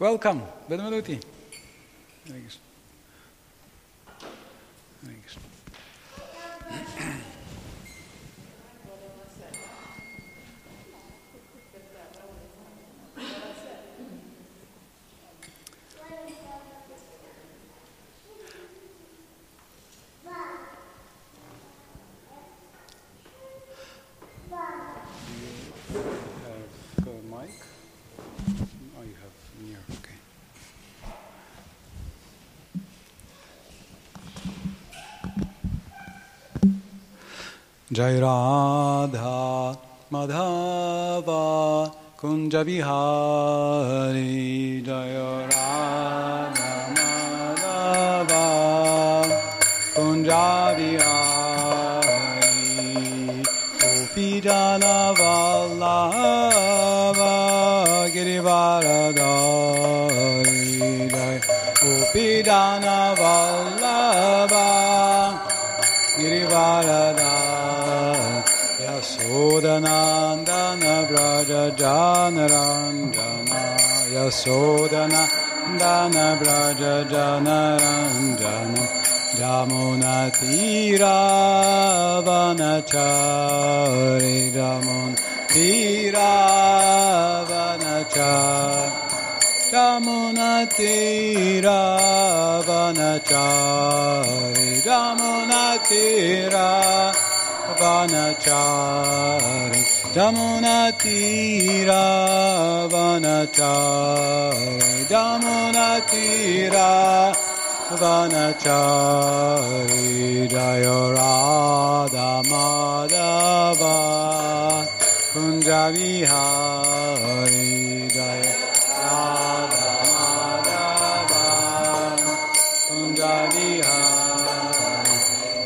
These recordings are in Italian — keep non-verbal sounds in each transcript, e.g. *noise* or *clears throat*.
Welcome, benvenuti. Hare Jai Radha Madhava Kunja Vihari Jai Radha Madhava Kunja Vihari Gopijana Vallabha Girivaradari Jai Gopijana Vallabha Girivarada Nandana Braja Jana Ranjana Yasodana Dana Braja Jana Ranjana Jamuna Tira Vanachari Jamuna Tira Vanachari Ramunatira Vanachari Ramunatira Vanachari Jamunatira Vanachari Jaya Radha Madhava Kunja Vihari Jaya Radha Madhava Kunja Vihari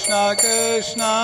Krishna, Krishna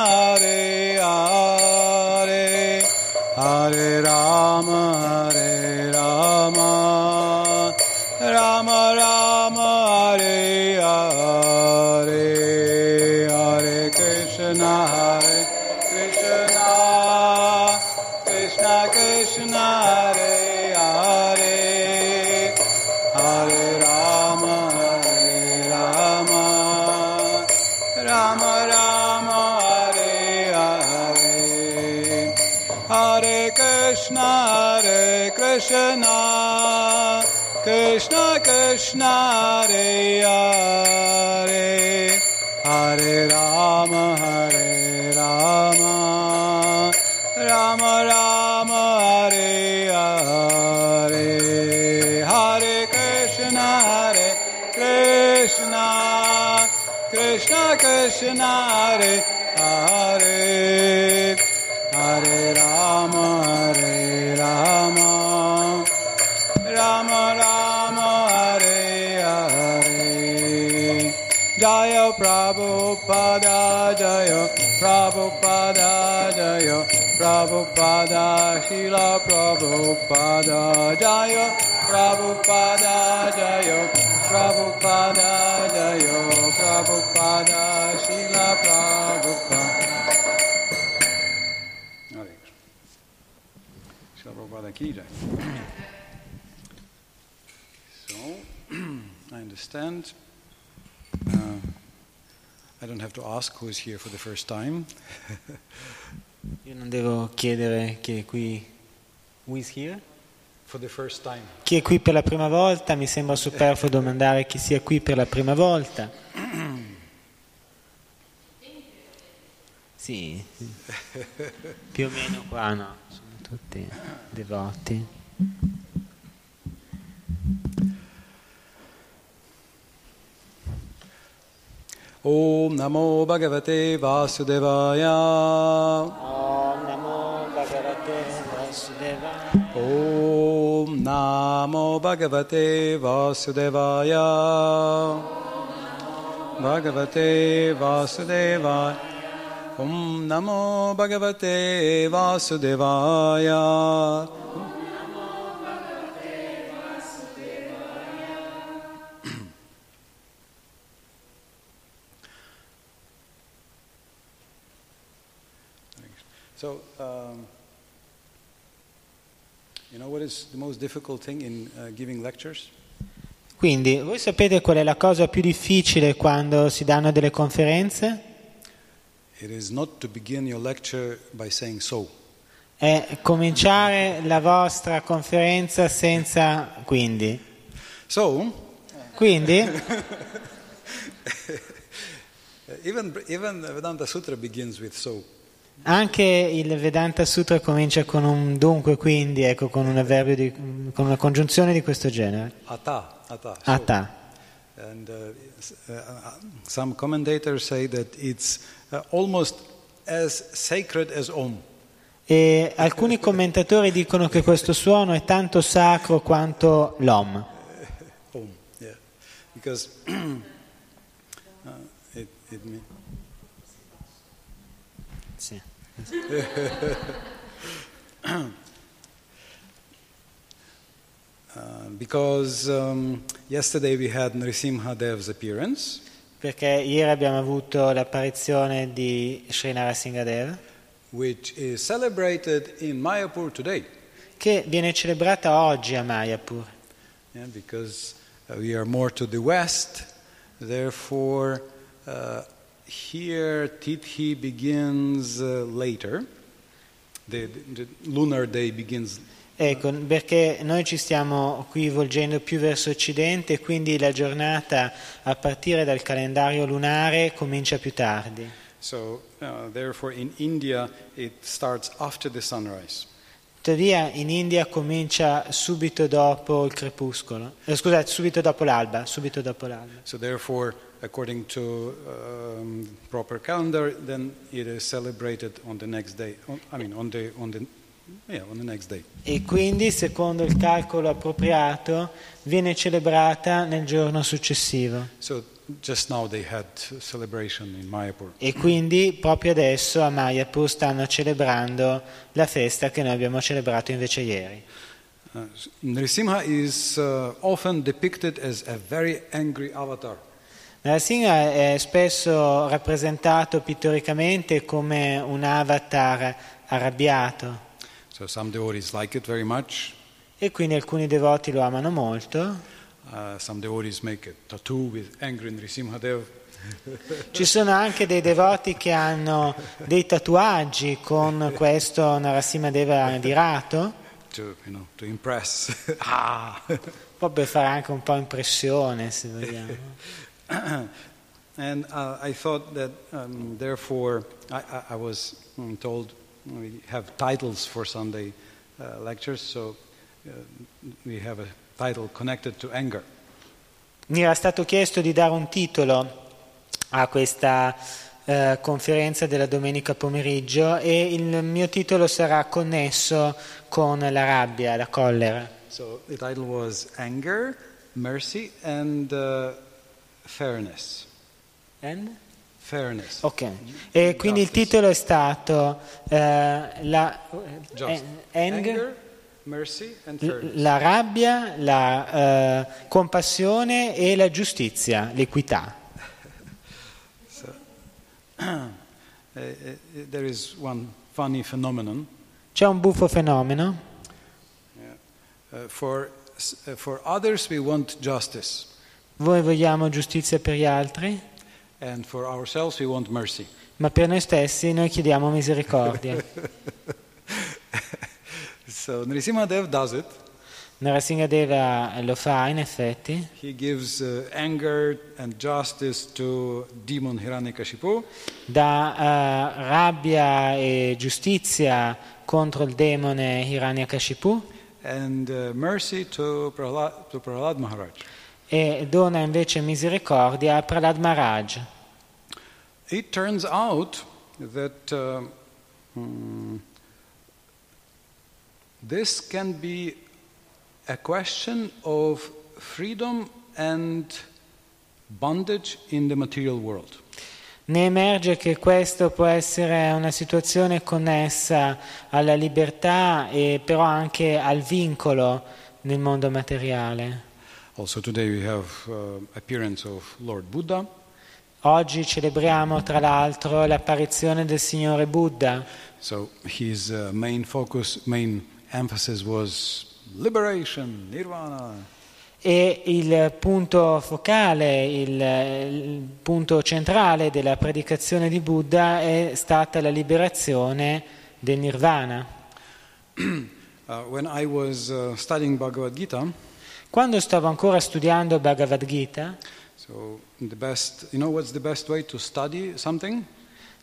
Prabhupada, Srila Prabhupada, Jaya Prabhupada Jayo Prabhupada Jayo Prabhupada Krishna. Srila Prabhupada Ki Jai. So, *clears throat* I understand. Uh, I don't have to ask who is here for the first time. *laughs* Io non devo chiedere chi è qui. Chi è qui per la prima volta? Mi sembra superfluo domandare chi sia qui per la prima volta. Sì, più o meno qua no, sono tutti devoti. Om Namo Bhagavate Vasudevaya. Om Namo Vasudevaya. Om Namo Bhagavate Vasudevaya. Bhagavate Vasudevaya. Om Namo Bhagavate Vasudevaya. So, um, you know what is the most difficult thing in uh, giving lectures? Quindi, voi sapete qual è la cosa più difficile quando si danno delle conferenze? It is not to begin your lecture by saying so. È cominciare la vostra conferenza senza quindi. So, Quindi, *laughs* even, even Vedanta Sutra begins with so. Anche il Vedanta Sutra comincia con un dunque, quindi, ecco, con, un avverbio di- con una congiunzione di questo genere. Ata, ata. Ata. And uh, uh, uh, some commentators say that it's uh, almost as sacred as Om. E alcuni commentatori dicono che questo suono è tanto sacro quanto l'Om. *laughs* Om, yeah. Because *clears throat* it, it means. Sì. Uh, because um, yesterday we had Nrisimha Dev's appearance, Perché ieri abbiamo avuto l'apparizione di Sri Narasimhadev, which is celebrated in Mayapur today. che viene celebrata oggi a Mayapur. Yeah, because uh, we are more to the west, therefore, uh, here Tithi begins uh, later. The, the lunar day begins. Ecco, perché noi ci stiamo qui volgendo più verso occidente e quindi la giornata a partire dal calendario lunare comincia più tardi. So, uh, therefore, in India, it starts after the sunrise. Tuttavia in India comincia subito dopo il crepuscolo, eh, scusate, subito dopo l'alba, subito dopo l'alba. So, therefore, according to um, proper calendar, then it is celebrated on the next day. On, I mean, on the on the yeah, on the next day. E quindi, secondo il calcolo appropriato, viene celebrata nel giorno successivo. So, just now they had celebration in Mayapur. E quindi proprio adesso a Mayapur stanno celebrando la festa che noi abbiamo celebrato invece ieri. Uh, Nrisimha is uh, often depicted as a very angry avatar. Narasimha è spesso rappresentato pittoricamente come un avatar arrabbiato So like it very much. e quindi alcuni devoti lo amano molto. Uh, some devotees make a tattoo with Dev. Ci sono anche dei devoti che hanno dei tatuaggi con questo Narasimhadeva adirato, to you know to impress. *laughs* ah. poi per fare anche un po' impressione se vogliamo. *laughs* *clears throat* and uh, I thought that um, therefore I, I, I was mm, told we have titles for Sunday uh, lectures, so uh, we have a title connected to anger. Mi era stato chiesto di dare un titolo a questa eh, conferenza della domenica pomeriggio e il mio titolo sarà connesso con la rabbia, la collera. So the title was Anger, Mercy, and uh, Fairness. And? Fairness. Ok, e quindi il titolo è stato eh, la, Just. eh, anger, mercy and fairness. la rabbia, la eh, compassione e la giustizia, l'equità. *laughs* Uh, *clears throat* uh, there is one funny phenomenon. C'è un buffo fenomeno. Uh, for, uh, for others, we want justice, Voi vogliamo giustizia per gli altri, ma per noi stessi noi chiediamo misericordia. *laughs* So Nrsimhadev does it. Narasimhadeva lo fa in effetti, gives uh, dà eh, rabbia e giustizia contro il demone Hiranyakashipu and uh, mercy to Prahlad, to Prahlad Maharaj. E dona invece misericordia a Prahlad Maharaj. It turns out that uh, mm, this can be a question of freedom and bondage in the material world. Ne emerge che questo può essere una situazione connessa alla libertà e però anche al vincolo nel mondo materiale. Also, today we have uh, appearance of Lord Buddha, Oggi celebriamo tra l'altro l'apparizione del Signore Buddha so his uh, main focus, main emphasis was liberation, nirvana. e il punto focale, il, il punto centrale della predicazione di Buddha è stata la liberazione del nirvana. *clears throat* Uh, when I was uh, studying Bhagavad Gita, Quando stavo ancora studiando Bhagavad Gita, so best, you know,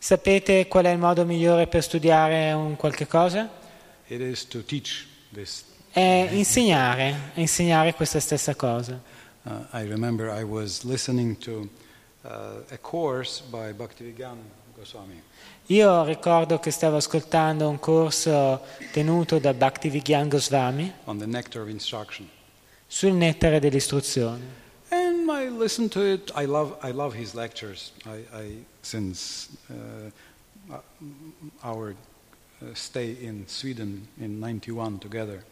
sapete qual è il modo migliore per studiare un qualche cosa? È insegnare, insegnare questa stessa cosa. Uh, I remember I was listening to uh, a course by Bhaktivedanta Goswami, Io ricordo che stavo ascoltando un corso tenuto da Bhaktivigyan Goswami on the nectar of instruction. Sul nettare dell'istruzione. And I listened to it. I love, I love his lectures. I, I since uh, uh, our uh, stay in Sweden in 91 together.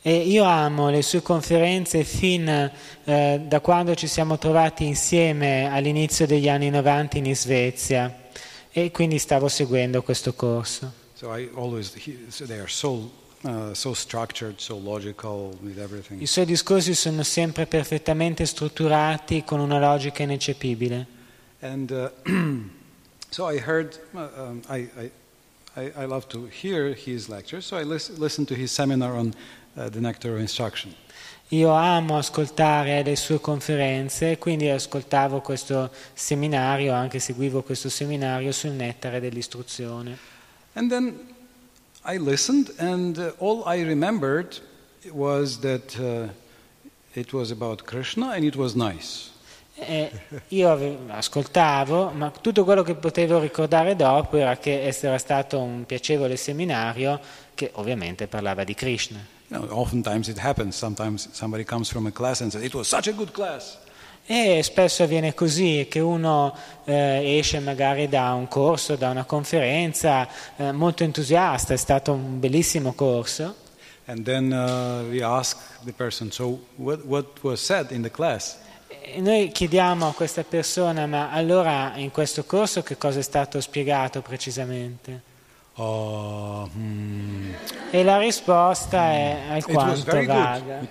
E io amo le sue conferenze fin eh, da quando ci siamo trovati insieme all'inizio degli anni 90 in Svezia e quindi stavo seguendo questo corso. So I always, he, so they are so, uh, so structured, so logical with everything. I suoi discorsi sono sempre perfettamente strutturati con una logica ineccepibile. And uh, *clears throat* so I heard, uh, um, I, I, I, love to hear his lectures, so I lis- listened to his seminar on uh, the nectar of instruction. Io amo ascoltare le sue conferenze, quindi ascoltavo questo seminario, anche seguivo questo seminario sul nettare dell'istruzione. And then I listened, and uh, all I remembered was that uh, it was about Krishna and it was nice. E io ave- ascoltavo, ma tutto quello che potevo ricordare dopo era che era stato un piacevole seminario che ovviamente parlava di Krishna. You know, oftentimes it happens. Sometimes somebody comes from a class and says, It was such a good class. E spesso avviene così, che uno eh, esce magari da un corso, da una conferenza, eh, molto entusiasta, è stato un bellissimo corso, then uh, person, So what, what e noi chiediamo a questa persona, ma allora in questo corso che cosa è stato spiegato precisamente? Oh, hmm. E la risposta è It was alquanto vaga.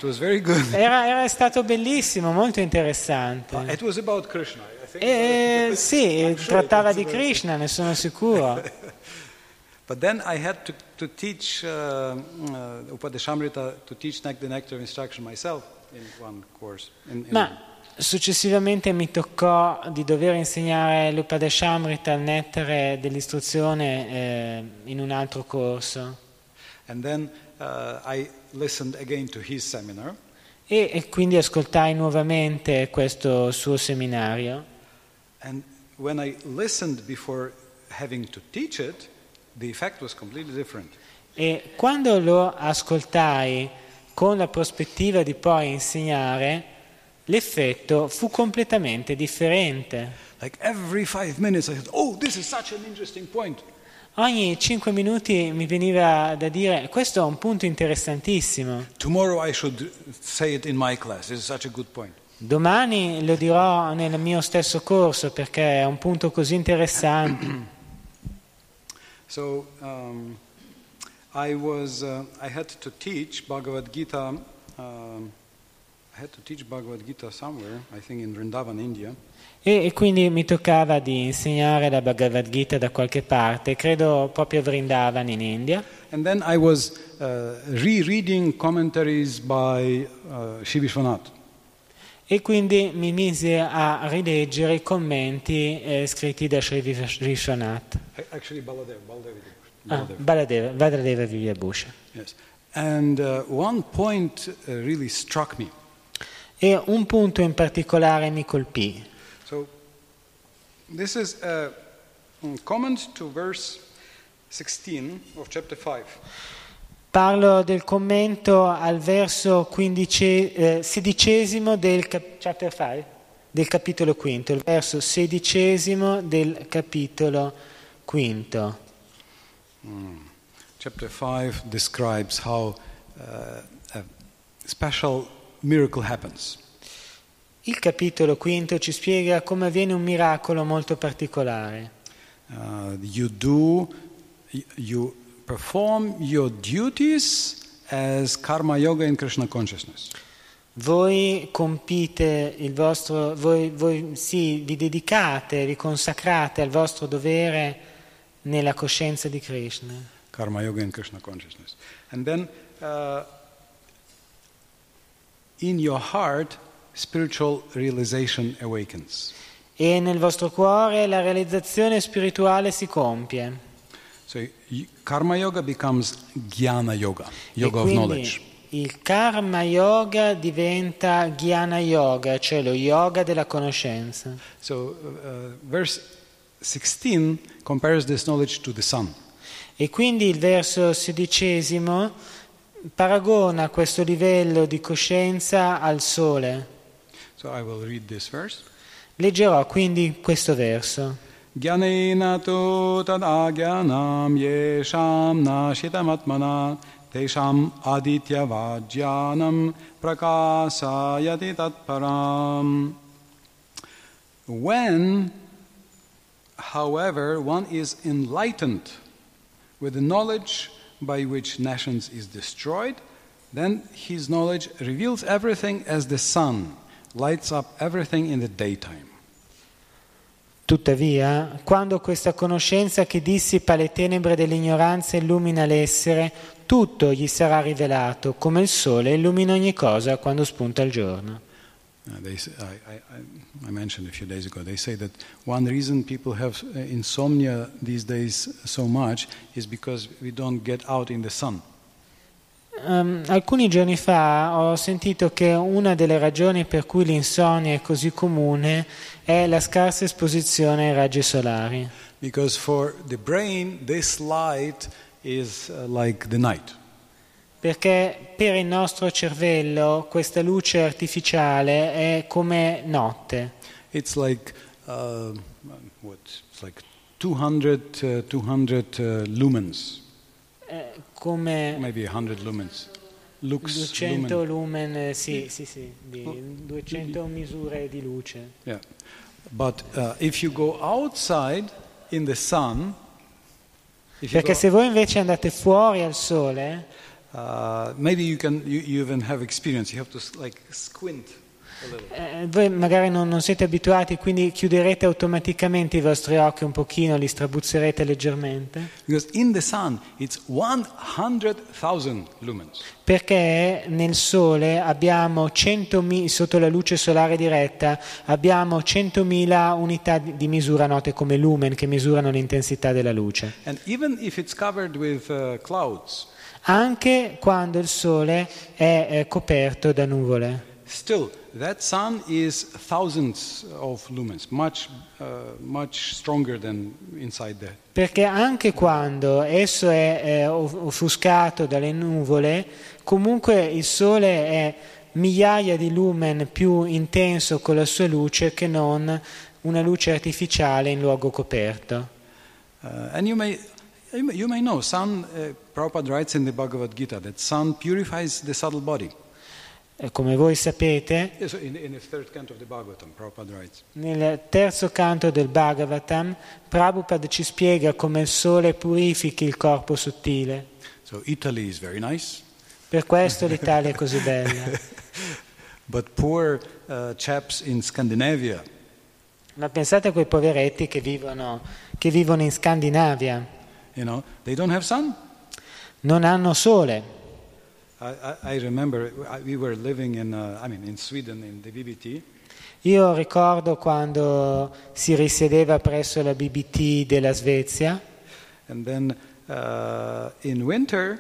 Era, era stato bellissimo, molto interessante. Uh, it was about Krishna. I think. E, sì, I'm trattava di Krishna, ne sono sicuro. *laughs* But then I had to, to teach uh, uh, Upadeshamrita, to teach the nectar of instruction myself in one course. In, in Ma successivamente mi toccò di dover insegnare l'Upadeshamrita, il nettare dell'istruzione, eh, in un altro corso. Then uh, E, e quindi ascoltai nuovamente questo suo seminario. and when I listened before having to teach it, the effect was completely different. E quando lo ascoltai con la prospettiva di poi insegnare, l'effetto fu completamente differente. Like minutes, said, "Oh, this is such an interesting point." ogni 5 minuti mi veniva da dire questo è un punto interessantissimo. Domani lo dirò nel mio stesso corso perché è un punto così interessante. *clears throat* So um, I was uh, I Bhagavad Gita. Um, E, e quindi mi toccava di insegnare la Bhagavad Gita da qualche parte, credo proprio a Vrindavan in India. And then I was uh, rereading commentaries by uh. E quindi mi mise a rileggere i commenti eh, scritti da Sri Vish- Vishwanath. Actually, Baladev. Baladev. Ah, Baladeva, Baladeva Vidyabhusha. Yes. And uh, one point uh, really struck me. E un punto in particolare mi colpì. So, this is a mm, comment to verse 16 of chapter 5. Parlo del commento al verso quindice- eh, sedicesimo del, cap- chapter five, del capitolo quinto, il verso sedicesimo del capitolo quinto. Chapter 5 describes how uh, a special miracle happens. Il capitolo quinto ci spiega come avviene un miracolo molto particolare. Uh, you do, you perform your duties as karma yoga in Krishna consciousness. Voi compite il vostro, voi, voi sì, vi dedicate, vi consacrate al vostro dovere nella coscienza di Krishna. Karma yoga in Krishna consciousness. And then uh, in your heart, spiritual realization awakens. E nel vostro cuore la realizzazione spirituale si compie. So karma yoga becomes jnana yoga, yoga of quindi knowledge. il karma yoga diventa jnana yoga, cioè lo yoga della conoscenza. So uh, verse 16 compares this knowledge to the sun. E quindi il verso sedicesimo paragona questo livello di coscienza al sole. So. Leggerò quindi questo verso. Jnanena tu tad agyanam yesham nashitamatmana tesham aditya vajyanam prakasayati tatparam. When, however, one is enlightened with the knowledge by which nations is destroyed, then his knowledge reveals everything as the sun lights up everything in the daytime. Tuttavia, quando questa conoscenza che dissipa le tenebre dell'ignoranza illumina l'essere, tutto gli sarà rivelato, come il sole illumina ogni cosa quando spunta il giorno. Uh, they I, I, I- mentioned a few days ago, they say that one reason people have uh, insomnia these days so much is because we don't get out in the sun. Ehm, alcuni giorni fa ho sentito che una delle ragioni per cui l'insonnia è così comune è la scarsa esposizione ai raggi solari. Because for the brain, this light is uh, like the night. Perché per il nostro cervello questa luce artificiale è come notte, It's like, uh, what, it's like 200, uh, 200 uh, lumens, è come maybe 100 lumens. Lux 200 lumen. lumen, eh, sì, sì, sì, di 200 misure di luce. Yeah. But uh, if you go outside in the sun, Perché se voi invece andate fuori al sole, Uh, maybe you can you, you even have experience. You have to like squint little. eh, voi magari non, non siete abituati, quindi chiuderete automaticamente i vostri occhi un pochino, li strabuzzerete leggermente, Because in the sun it's 100,000 lumens. perché nel sole abbiamo 100.000, sotto la luce solare diretta, abbiamo 100.000 unità di di misura note come lumen che misurano l'intensità della luce. And even if it's covered with uh, clouds, Anche quando il sole è eh, coperto da nuvole. still that sun is thousands of lumens, much uh, much stronger than inside the. Perché anche quando esso è eh, offuscato dalle nuvole, comunque il Sole è migliaia di lumen più intenso con la sua luce che non una luce artificiale in luogo coperto. Uh, and you may You may, you may know, sun, uh, Prabhupada writes in the Bhagavad Gita that sun purifies the subtle body. Eh, Come voi sapete, in, in nel terzo canto del Bhagavatam, Prabhupada ci spiega come il sole purifichi il corpo sottile. So Italy is very nice, Per questo l'Italia è così bella. *laughs* but poor uh, Ma pensate a quei poveretti che vivono, che vivono in Scandinavia, you know, they don't have sun. non hanno sole. I, I, I remember we were living in, uh, I mean, in Sweden in the BBT, Io ricordo quando si risiedeva presso la BBT della Svezia and then uh, in winter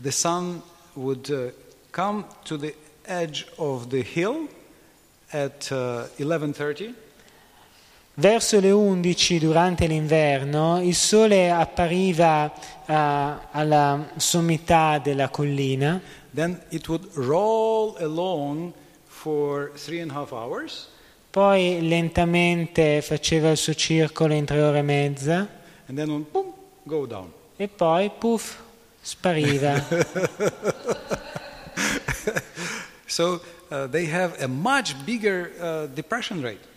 the sun would uh, come to the edge of the hill at uh, 11:30 Verso le 11 durante l'inverno il sole appariva ah, alla sommità della collina, then it would roll along for three and a half hours. Poi lentamente faceva il suo circolo in tre ore e mezza. And then boom, go down. E poi puff spariva. *laughs* so uh, they have a much bigger uh, depression rate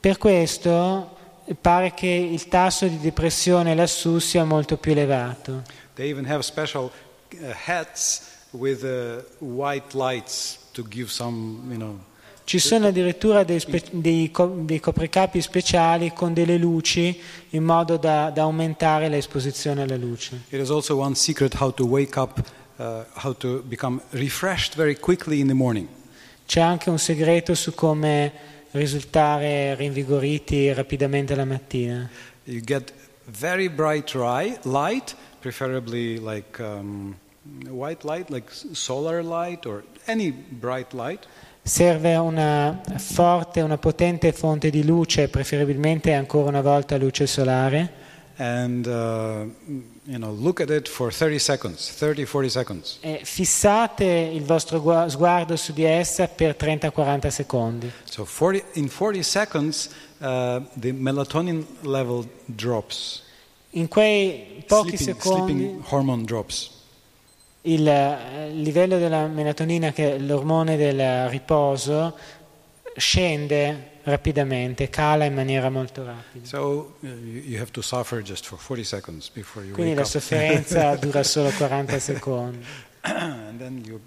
Per questo pare che il tasso di depressione lassù sia molto più elevato. they even have special uh, hats with uh, white lights to give some you know Ci sono addirittura dei, spe- dei co- dei copricapi speciali con delle luci in modo da, da aumentare l'esposizione alla luce. It is also one secret how to wake up, uh, how to become refreshed very quickly in the morning. C'è anche un segreto su come risultare rinvigoriti rapidamente la mattina. You get very bright ri- light, preferably like um, white light, like solar light or any bright light. Serve una forte, una potente fonte di luce, preferibilmente ancora una volta luce solare, And uh, you know, look at it for 30 seconds, 30-40 seconds. e fissate il vostro gua- sguardo su di essa per 30-40 secondi. So 40, in 40 seconds, uh, the melatonin level drops. In quei pochi sleeping, secondi sleeping hormone drops. il eh, livello della melatonina, che è l'ormone del riposo, scende rapidamente, cala in maniera molto rapida. So you, you have to suffer just for 40 seconds before you Quindi la sofferenza *laughs* dura solo 40 secondi. *coughs* you,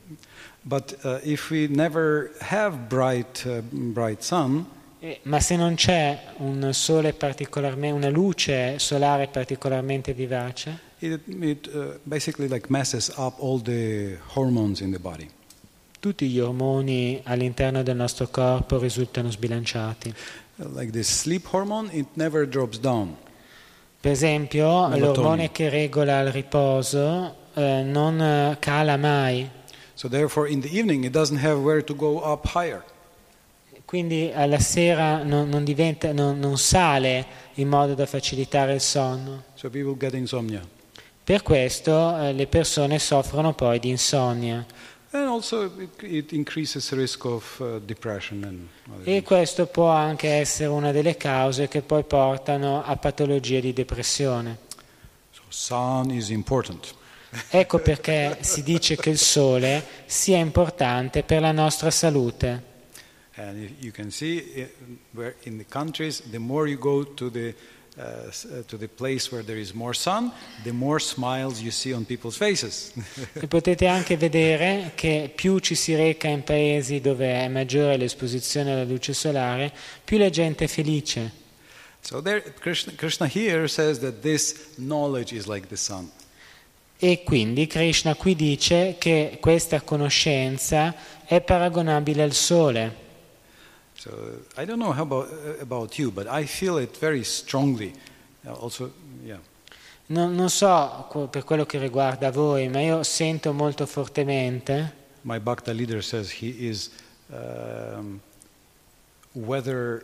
but uh, if we never have bright, uh, bright sun, Eh, Ma se non c'è un sole particolarmente, una luce solare particolarmente vivace, it, it uh, basically like messes up all the hormones in the body. Tutti gli ormoni all'interno del nostro corpo risultano sbilanciati. Like this sleep hormone, it never drops down. Per esempio, l'ormone che regola il riposo eh, non eh, cala mai, So therefore, in the evening, it doesn't have where to go up higher. quindi alla sera non, non diventa- non- non sale in modo da facilitare il sonno. So people get insomnia. Per questo eh, le persone soffrono poi di insonnia And also, it, it increases the risk of uh, depression and e questo può anche essere una delle cause che poi portano a patologie di depressione. So sun is important. Ecco perché si dice che il sole sia importante per la nostra salute. And you- can see where in the countries, the more you go to the uh, uh, to the place where there is more sun, the more smiles you see on people's faces. *laughs* E potete anche vedere che più ci si reca in paesi dove è maggiore l'esposizione alla luce solare, più la gente è felice. so there, Krishna, Krishna here says that this knowledge is like the sun. E quindi Krishna qui dice che questa conoscenza è paragonabile al sole. So I don't know about, about you, but I feel it very strongly. Uh, also, yeah. Non, non so per quello che riguarda voi, ma io sento molto fortemente My Bhakta leader says he is um, weather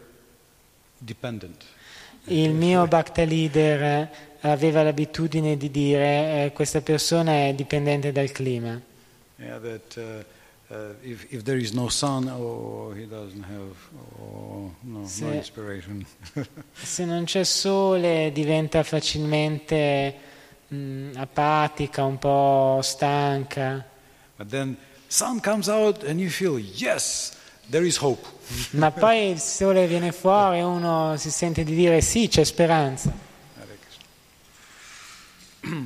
dependent. Il mio Bhakta leader eh, aveva l'abitudine di dire eh, questa persona è dipendente dal clima. Yeah, that uh, uh, if, if there is no sun, oh, he doesn't have oh, no, no Se- inspiration. *laughs* Se non c'è sole diventa facilmente mm, apatica, un po' stanca, But then sun comes out and you feel, yes, there is hope. ma *laughs* poi il sole viene fuori e uno si sente di dire sì, c'è speranza. Krishna. *clears throat*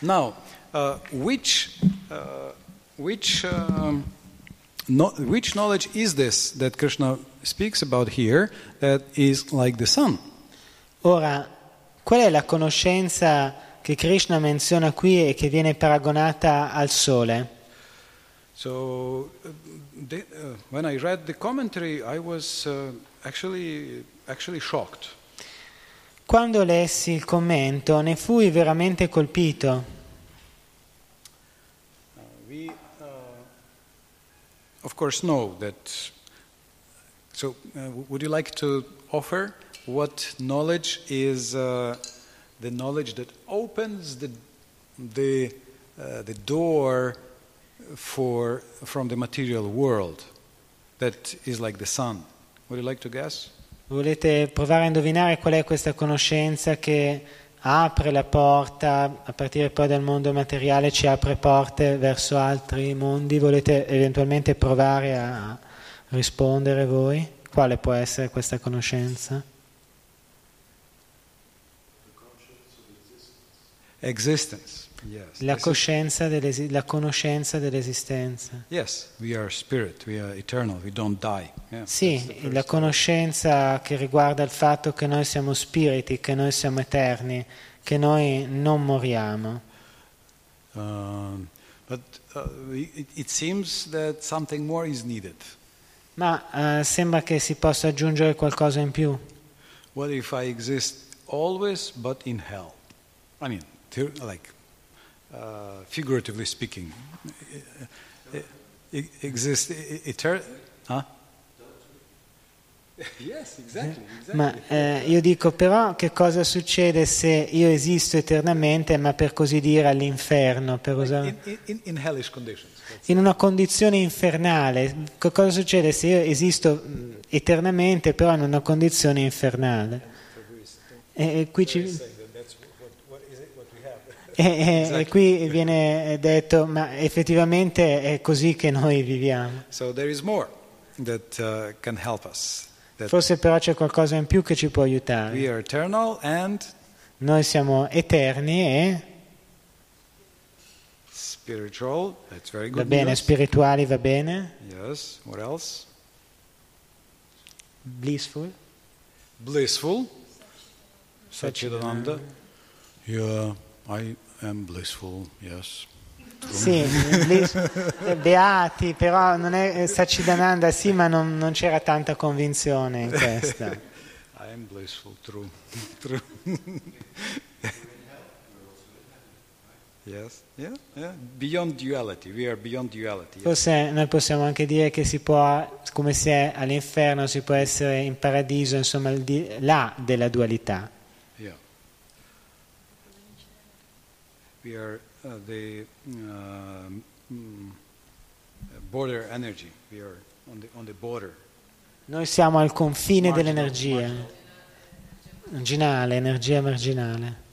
now, uh, which, uh, which, um, no, which knowledge is this that Krishna speaks about here that is like the sun? Ora, qual è la conoscenza che Krishna menziona qui e che viene paragonata al sole? So, uh, the, uh, when I read the commentary, I was uh, actually, actually shocked. Quando lessi il commento ne fui veramente colpito. Uh, we, of course, know that. So, uh, would you like to offer what knowledge is uh, the knowledge that opens the the uh, the door for from the material world, that is like the sun? Would you like to guess? Volete provare a indovinare qual è questa conoscenza che apre la porta, a partire poi dal mondo materiale ci apre porte verso altri mondi? Volete eventualmente provare a rispondere voi? Quale può essere questa conoscenza? Existence. Yes. La, coscienza la conoscenza dell'esistenza. yes. Spirit. Eternal. Yeah, Sì, la conoscenza che riguarda il fatto che noi siamo spiriti, che noi siamo eterni, che noi non moriamo. Um, but uh, it, it. Ma eh, sembra che si possa aggiungere qualcosa in più. What if I exist always but in hell? I mean, like, uh, figuratively speaking, e- e- exist eternal. Huh? *laughs* Yes, exactly. exactly. Ma eh, io dico però che cosa succede se io esisto eternamente, ma per così dire all'inferno, per usare... in, in, in hellish conditions. in una condizione infernale. Che cosa succede se io esisto mh, eternamente, però in una condizione infernale? E, e qui, ci- e- e- e qui viene detto, ma effettivamente è così che noi viviamo. So there is more that uh, can help us. That Forse però c'è qualcosa in più che ci può aiutare. we are eternal and Noi siamo eterni e spiritual. That's very va bene, news. spirituali va bene, Yes. What else? blissful. Blissful. Satchidananda. Yeah, I am blissful. Yes. Sì, eh, beati, però non è eh, Sachidananda, sì, ma non, non c'era tanta convinzione in questa. *laughs* I am blissful. True. *laughs* True. yes. Yeah. Yeah. Beyond duality. We are beyond duality. Yes. Forse noi possiamo anche dire che si può, come si è all'inferno, si può essere in paradiso, insomma, là della dualità. Yeah. We are uh, the um, mm, border energy. We are on the on the border. Noi siamo al confine dell'energia, marginale, energia marginale.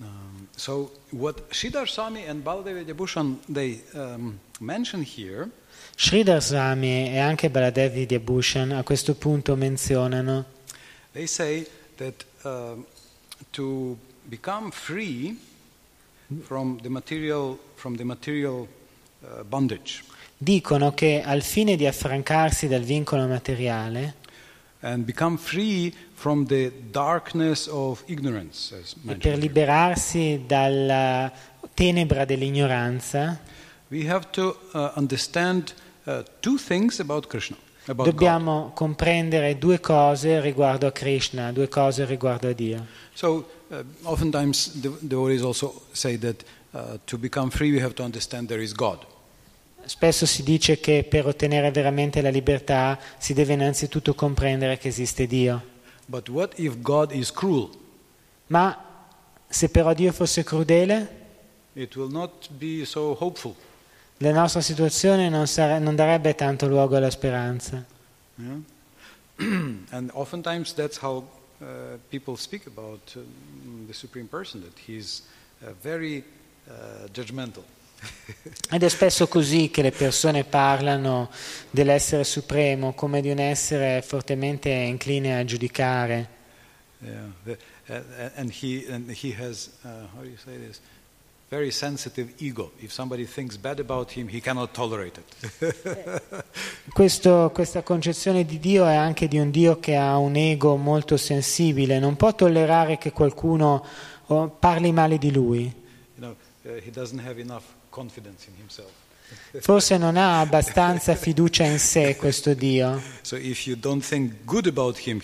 Um, so what Sridhar Swami and Baladev Yabushan they um, mention here Sridhar Swami e anche Baladev Vidyabhushan a questo punto menzionano they say that um, to become free from the material from the material uh, bondage dicono che al fine di affrancarsi dal vincolo materiale and become free from the darkness of ignorance as e per liberarsi dalla tenebra dell'ignoranza we have to uh, understand uh, two things about Krishna. Dobbiamo comprendere due cose riguardo a Krishna, due cose riguardo a Dio. So, uh, oftentimes the devotees also say that uh, to become free we have to understand there is God. Spesso si dice che per ottenere veramente la libertà si deve innanzitutto comprendere che esiste Dio. But what if God is cruel? Ma se però Dio fosse crudele, It will not be so hopeful. La nostra situazione non, sare- non darebbe tanto luogo alla speranza. yeah? *clears throat* and oftentimes that's how uh, people speak about the Supreme Person, that he's uh, very uh, judgmental. *laughs* Ed è spesso così che le persone parlano dell'essere supremo come di un essere fortemente incline a giudicare. Yeah, the, uh, and he and he has uh, how do you say this? Very sensitive ego. If somebody thinks bad about him, he cannot tolerate it. *laughs* Questo- questa concezione di Dio è anche di un Dio che ha un ego molto sensibile, non può tollerare che qualcuno oh, parli male di lui. you know, uh, he doesn't have enough confidence in himself. Forse non ha abbastanza fiducia in sé questo Dio. So him,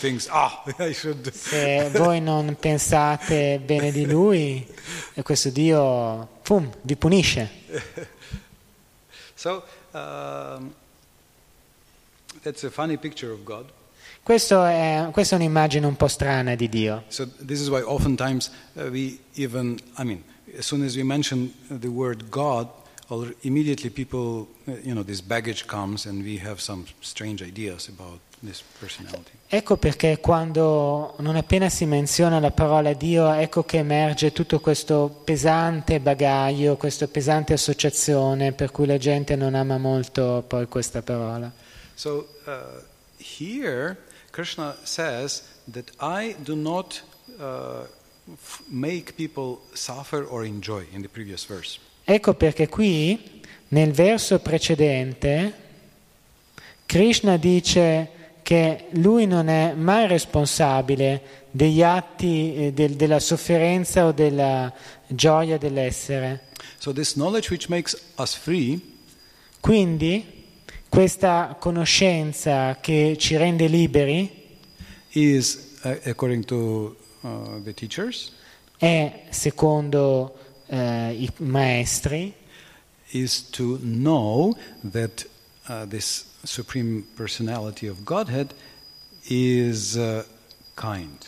thinks, ah. *laughs* Se voi non pensate bene di lui, questo Dio pum, vi punisce. *laughs* So um, è- questa è un'immagine un po' strana di Dio. So this is why oftentimes uh, we even, I mean, as soon as we mention the word God, al- immediately people, uh, you know, this baggage comes and we have some strange ideas about this personality. Ecco perché quando non appena si menziona la parola Dio, ecco che emerge tutto questo pesante bagaglio, questa pesante associazione per cui la gente non ama molto poi questa parola. So uh, here, Krishna says that I do not uh, make people suffer or enjoy in the previous verse. Ecco perché qui, nel verso precedente, Krishna dice che lui non è mai responsabile degli atti eh, del- della sofferenza o della gioia dell'essere. So free Quindi questa conoscenza che ci rende liberi is, uh, to uh, teachers, è, secondo eh, i maestri, is to know that uh, this supreme personality of Godhead is uh, kind.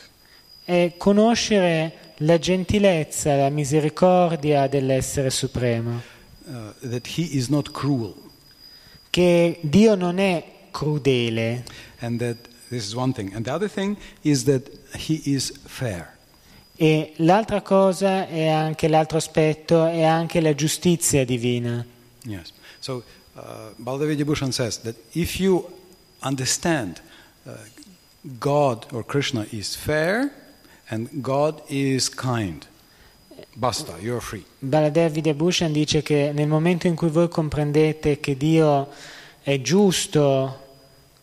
è conoscere la gentilezza, la misericordia dell'essere supremo, Uh, that he is not cruel, che Dio non è crudele and that this is one thing. And the other thing is that he is fair. E l'altra cosa è anche l'altro aspetto è anche la giustizia divina. Yes. So uh, Baladevi Bhushan says that if you understand uh, God or Krishna is fair and God is kind, basta, you're free. Baladev Vidyabhushan dice che nel momento in cui voi comprendete che Dio è giusto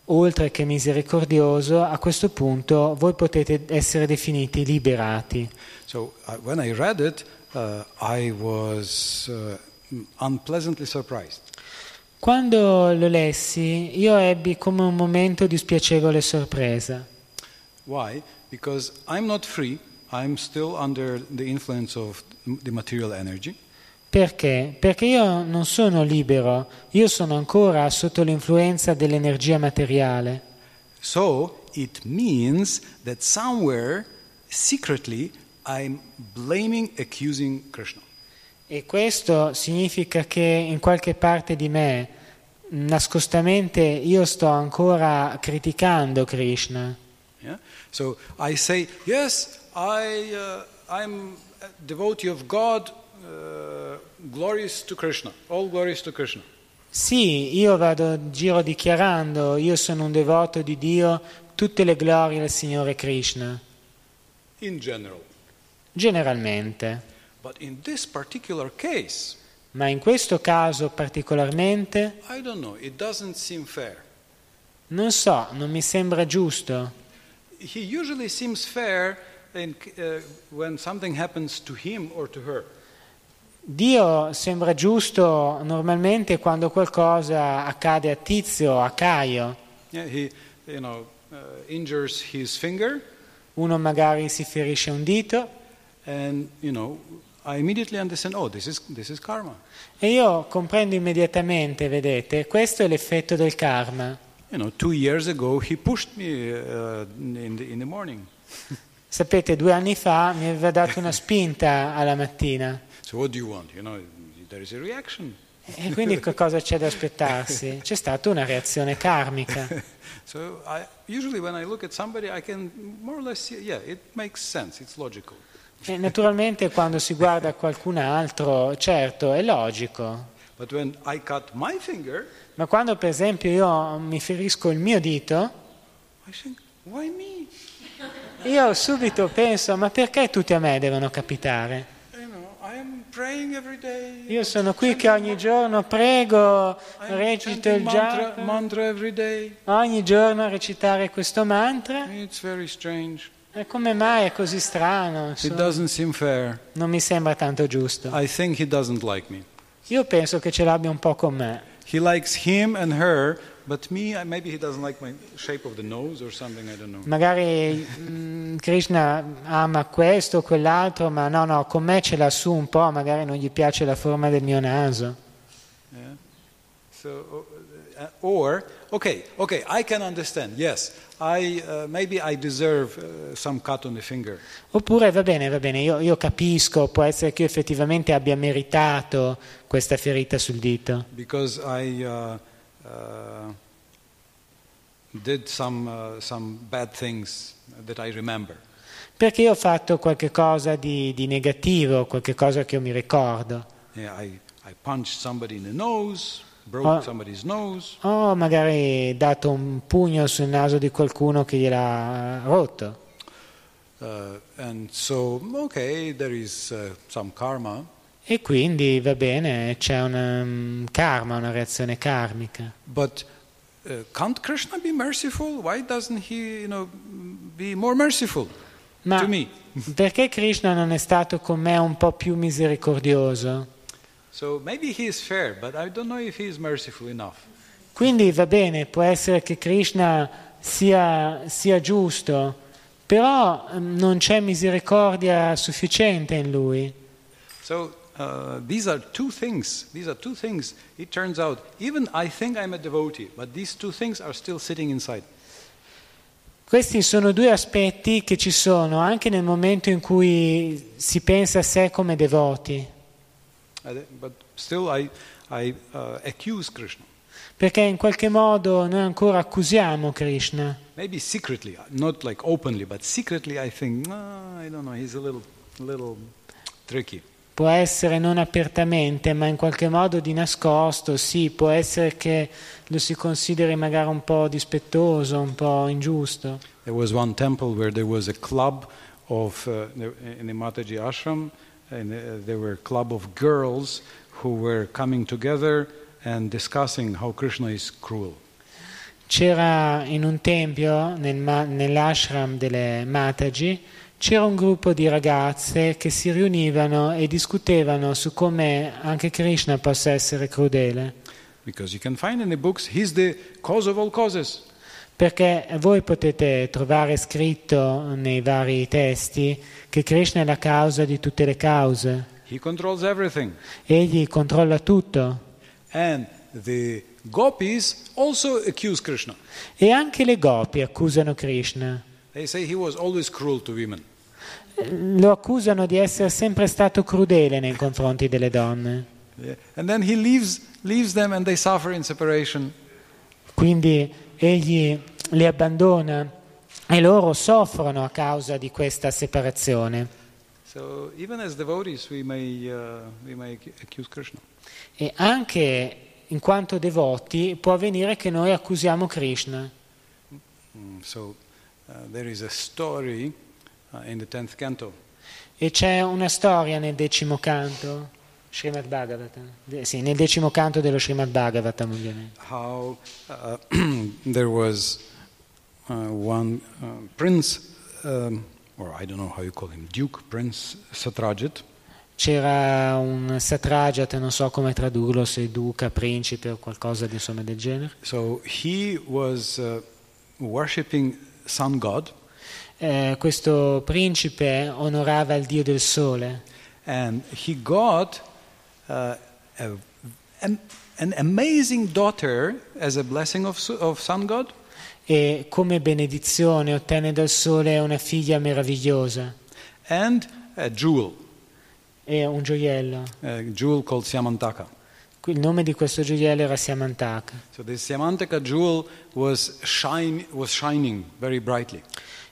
oltre che misericordioso, a questo punto voi potete essere definiti liberati. So uh, it, uh, was uh. Quando lo lessi, io ebbi come un momento di spiacevole sorpresa. Why? Because I'm not free. I'm still under the influence of the material energy. Perché? Perché io non sono libero, io sono ancora sotto l'influenza dell'energia materiale. So it means that somewhere secretly I'm blaming, accusing Krishna. E questo significa che in qualche parte di me, nascostamente, io sto ancora criticando Krishna. Yeah? So I say, yes, I, uh, I'm a devotee of God, uh, glories to Krishna, all glories to Krishna. Sì, io vado in giro dichiarando, io sono un devoto di Dio, tutte le glorie al Signore Krishna, In general. generalmente. But in this particular case, Ma in questo caso particolarmente, I don't know, it doesn't seem fair. non so, non mi sembra giusto. He usually seems fair in, uh, when something happens to him or to her. Dio sembra giusto normalmente quando qualcosa accade a Tizio a Caio. Yeah, he, you know, uh, Uno magari si ferisce un dito and you know. Oh, this is this is e io comprendo immediatamente, vedete, questo è l'effetto del karma. You know, two years ago he pushed me uh, in the in the morning. *laughs* Sapete, due anni fa mi aveva dato una spinta alla mattina So what do you want? You know, there is a reaction. E quindi cosa c'è da aspettarsi? *laughs* C'è stata una reazione karmica. *laughs* So I, usually when I look at somebody, I can more or less see, yeah, it makes sense, it's logical. E naturalmente quando si guarda qualcun altro, certo, è logico. But when I cut my finger, Ma quando per esempio io mi ferisco il mio dito, I think, io subito penso, ma perché tutti a me devono capitare? You know, I am praying every day. Io sono qui che ogni giorno prego, recito il mantra, ogni giorno a recitare questo mantra. E come mai è così strano? Non mi sembra tanto giusto. Io penso che ce l'abbia un po' con me. He likes him and her, Magari mm, Krishna ama questo o quell'altro, ma no, no, con me ce l'ha su un po', magari non gli piace la forma del mio naso. Yeah. So, uh, or okay, okay, I can understand. Yes, I uh, maybe I deserve uh, some cut on the finger, Oppure va bene, va bene, io, io capisco, può essere che io effettivamente abbia meritato questa ferita sul dito, because I uh, uh, did some uh, some bad things that I remember. perché ho fatto qualche cosa di, di negativo, qualche cosa che io mi ricordo. Yeah, I I punched somebody in the nose, broke Ah. somebody's nose. Ho magari dato un pugno sul naso di qualcuno che gliel'ha rotto. Uh, and so, okay, there is uh, some karma, E quindi va bene, c'è un um, karma, una reazione karmica. but uh, can't Krishna be merciful? Why doesn't he, you know, be more merciful Ma to me? perché Krishna non è stato con me un po' più misericordioso? So maybe he is fair, but I don't know if he is merciful enough. Quindi va bene, può essere che Krishna sia, sia giusto, però mm, non c'è misericordia sufficiente in lui. So uh, these are two things. These are two things. It turns out, even I think I'm a devotee, but these two things are still sitting inside. Questi sono due aspetti che ci sono anche nel momento in cui si pensa a sé come devoti, but still, I, I uh, accuse Krishna. perché in qualche modo noi ancora accusiamo Krishna. Maybe secretly, not like openly, but secretly, I think, no, I don't know. He's a little, little tricky. Può essere non apertamente, ma in qualche modo di nascosto, sì, può essere che lo si consideri magari un po' dispettoso, un po' ingiusto. There was one temple where there was a club of uh, in the Mataji ashram, and uh, there were a club of girls who were coming together and discussing how Krishna is cruel. C'era in un tempio, nel nell'ashram delle Mataji, c'era un gruppo di ragazze che si riunivano e discutevano su come anche Krishna possa essere crudele. Books. Perché voi potete trovare scritto nei vari testi che Krishna è la causa di tutte le cause. Egli controlla tutto. E anche le gopi accusano Krishna. They say he was always cruel to women. Lo accusano di essere sempre stato crudele nei confronti delle donne. Yeah. And then he leaves, leaves them and they suffer in separation. Quindi egli li abbandona e loro soffrono a causa di questa separazione. So even as devotees, we may, uh, we may accuse Krishna. E anche in quanto devoti può avvenire che noi accusiamo Krishna. Mm, so there is a story in the 10th canto E c'è una storia nel decimo canto, Srimad Bhagavatam, de- sì, nel decimo canto dello Srimad Bhagavatam ovviamente. how uh, *clears throat* there was uh, one uh, prince, um, or I don't know how you call him, Duke Prince Satrajit, C'era un satragiat, non so come tradurlo, se duca, principe o qualcosa di, insomma, del genere. So he was uh, worshipping sun god, Eh, questo principe onorava il dio del sole and he got uh, a, an, an amazing daughter as a blessing of, of sun god. e come benedizione ottenne dal sole una figlia meravigliosa and a jewel, e un gioiello. a jewel called Syamantaka. Il nome di questo gioiello era Siamantaka. So the Syamantaka jewel was, shine, was shining very brightly.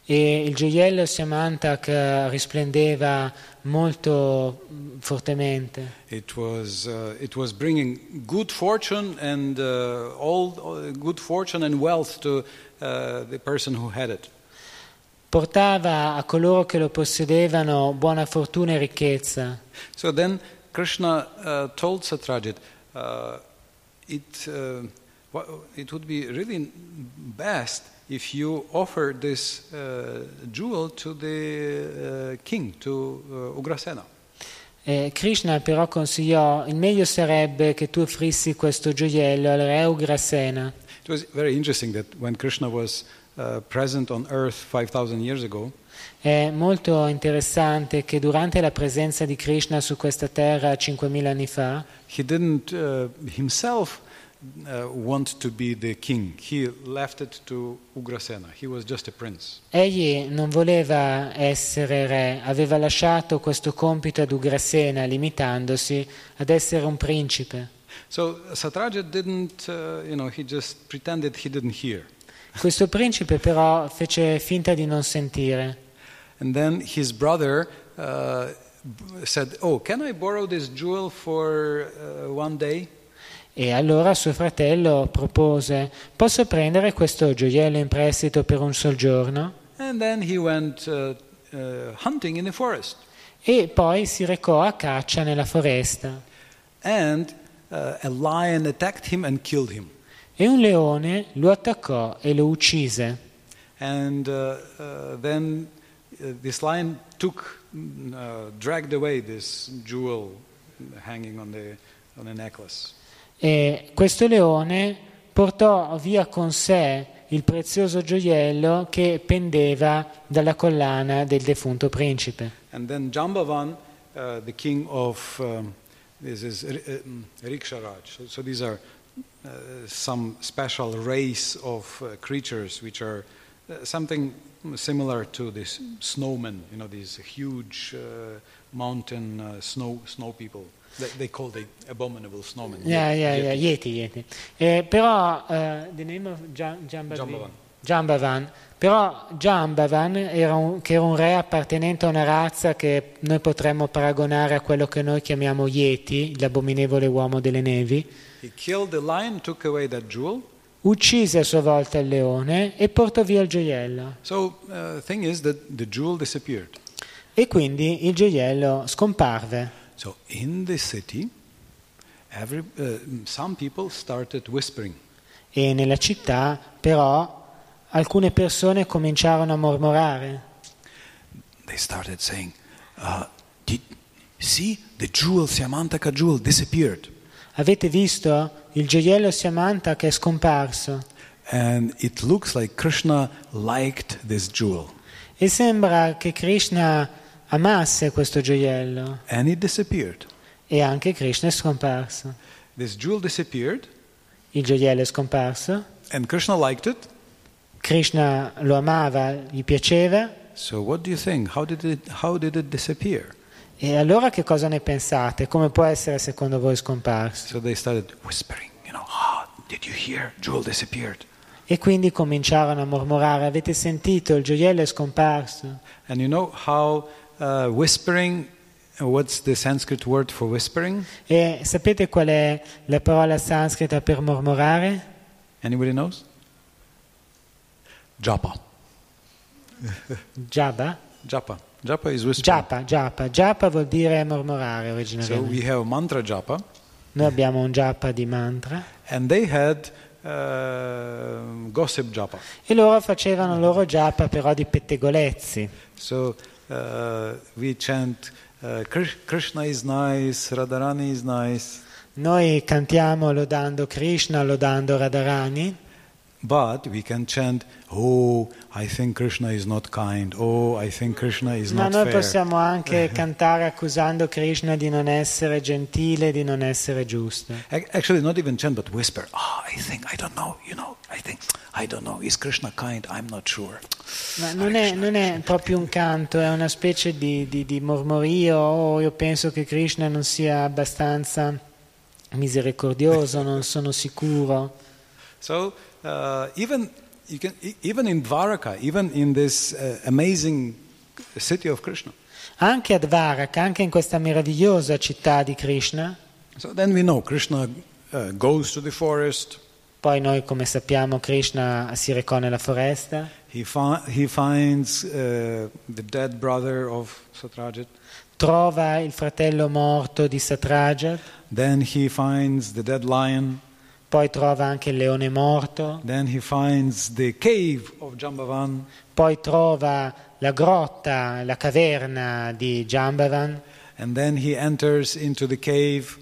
E il gioiello Siamantaka risplendeva molto mm, fortemente. It was, uh, it was bringing good fortune and uh, all, good fortune and wealth to uh, the person who had it. Portava a coloro che lo possedevano buona fortuna e ricchezza. So then Krishna uh, told Satrajit, it, uh, it would be really best if you offer this uh, jewel to the uh, king, to uh, Ugrasena. E Krishna però consigliò il meglio sarebbe che tu offrissi questo gioiello al re Ugrasena. It was very interesting that when Krishna was uh, present on earth 5,000 years ago, È molto interessante che durante la presenza di Krishna su questa terra 5.000 anni fa, he didn't uh, himself uh, want to be the king. He left it to Ugrasena. He was just a prince. egli non voleva essere re, aveva lasciato questo compito ad Ugrasena limitandosi ad essere un principe. So Satrajit didn't, uh, you know, he just pretended he didn't hear. Questo principe però fece finta di non sentire And then his brother uh, said, Oh, can I borrow this jewel for uh, one day? e allora suo fratello propose posso prendere questo gioiello in prestito per un sol giorno? And then he went uh, uh, hunting in the forest. E poi si recò a caccia nella foresta And uh, a lion attacked him and killed him. e un leone lo attaccò e lo uccise. And uh, then this lion took, mm, uh, dragged away this jewel hanging on the, on a necklace. E questo leone portò via con sé il prezioso gioiello che pendeva dalla collana del defunto principe. And then Jambavan, uh, the king of, um, this is uh, um, Riksharaj. So, so these are uh, some special race of uh, creatures which are uh, something similar to this snowmen, you know, these huge uh, mountain uh, snow, snow people. They, they call the abominable snowmen. Yeah, yeah, yeah, Yeti. Yeti, Yeti. Eh, però, eh, the name of Jan-. Jambavan. Jambavan. Però Jambavan, era un, che era un re appartenente a una razza che noi potremmo paragonare a quello che noi chiamiamo Yeti, l'abominevole uomo delle nevi, He killed the lion, took away that jewel. Uccise a sua volta il leone e portò via il gioiello. So uh, thing is that the jewel disappeared. E quindi il gioiello scomparve. So in the city, every, uh, some people started whispering. E nella città, però, alcune persone cominciarono a mormorare. They started saying, uh, "Did see the jewel, Siamantaka jewel, disappeared, Avete visto? Il gioiello Siamanta che è scomparso. and it looks like Krishna liked this jewel, E sembra che Krishna amasse questo gioiello. and it disappeared. E anche Krishna è scomparso. This jewel disappeared, Il gioiello è scomparso. and Krishna liked it. Krishna lo amava, gli piaceva. So what do you think? How did it? How did it disappear?" E allora che cosa ne pensate? Come può essere secondo voi scomparso? So they started whispering, you know, ah, did you hear? Jewel disappeared. E quindi cominciarono a mormorare, avete sentito, il gioiello è scomparso. And you know how uh, whispering, what's the Sanskrit word for whispering? E sapete qual è la parola sanscrita per mormorare? Anybody knows? Japa. Japa? Japa. Japa is whispering. Japa, japa. Japa vuol dire mormorare So originariamente. we have mantra japa, Noi abbiamo un japa di mantra and they had uh, gossip japa. e loro facevano loro japa però di pettegolezzi. So uh, we chant, uh, Krish- Krishna is nice, Radharani is nice, Noi cantiamo lodando Krishna, lodando Radharani, but we can chant, oh, I think Krishna is not kind, oh, I think Krishna is ma not noi fair. possiamo anche *laughs* cantare accusando Krishna di non essere gentile, di non essere giusto. Ac- Actually, not even chant, but whisper. Ah, I think I don't know. You know, I think I don't know. Is Krishna kind? I'm not sure. Ma non è, non è proprio un canto, è una specie di, di- di mormorio, oh, io penso che Krishna non sia abbastanza misericordioso, non sono sicuro. So uh, even you can even in Dvaraka, even in this uh, amazing city of Krishna. Anche a Dvaraka, anche in questa meravigliosa città di Krishna, So then we know Krishna uh, goes to the forest. poi noi come sappiamo Krishna si recò nella foresta, He, fi- he finds uh, the dead brother of Satrajit. trova il fratello morto di Satraja, Then he finds the dead lion. Poi trova anche il leone morto, Then he finds the cave of Jambavan. poi trova la grotta, la caverna di Jambavan, And then he enters into the cave.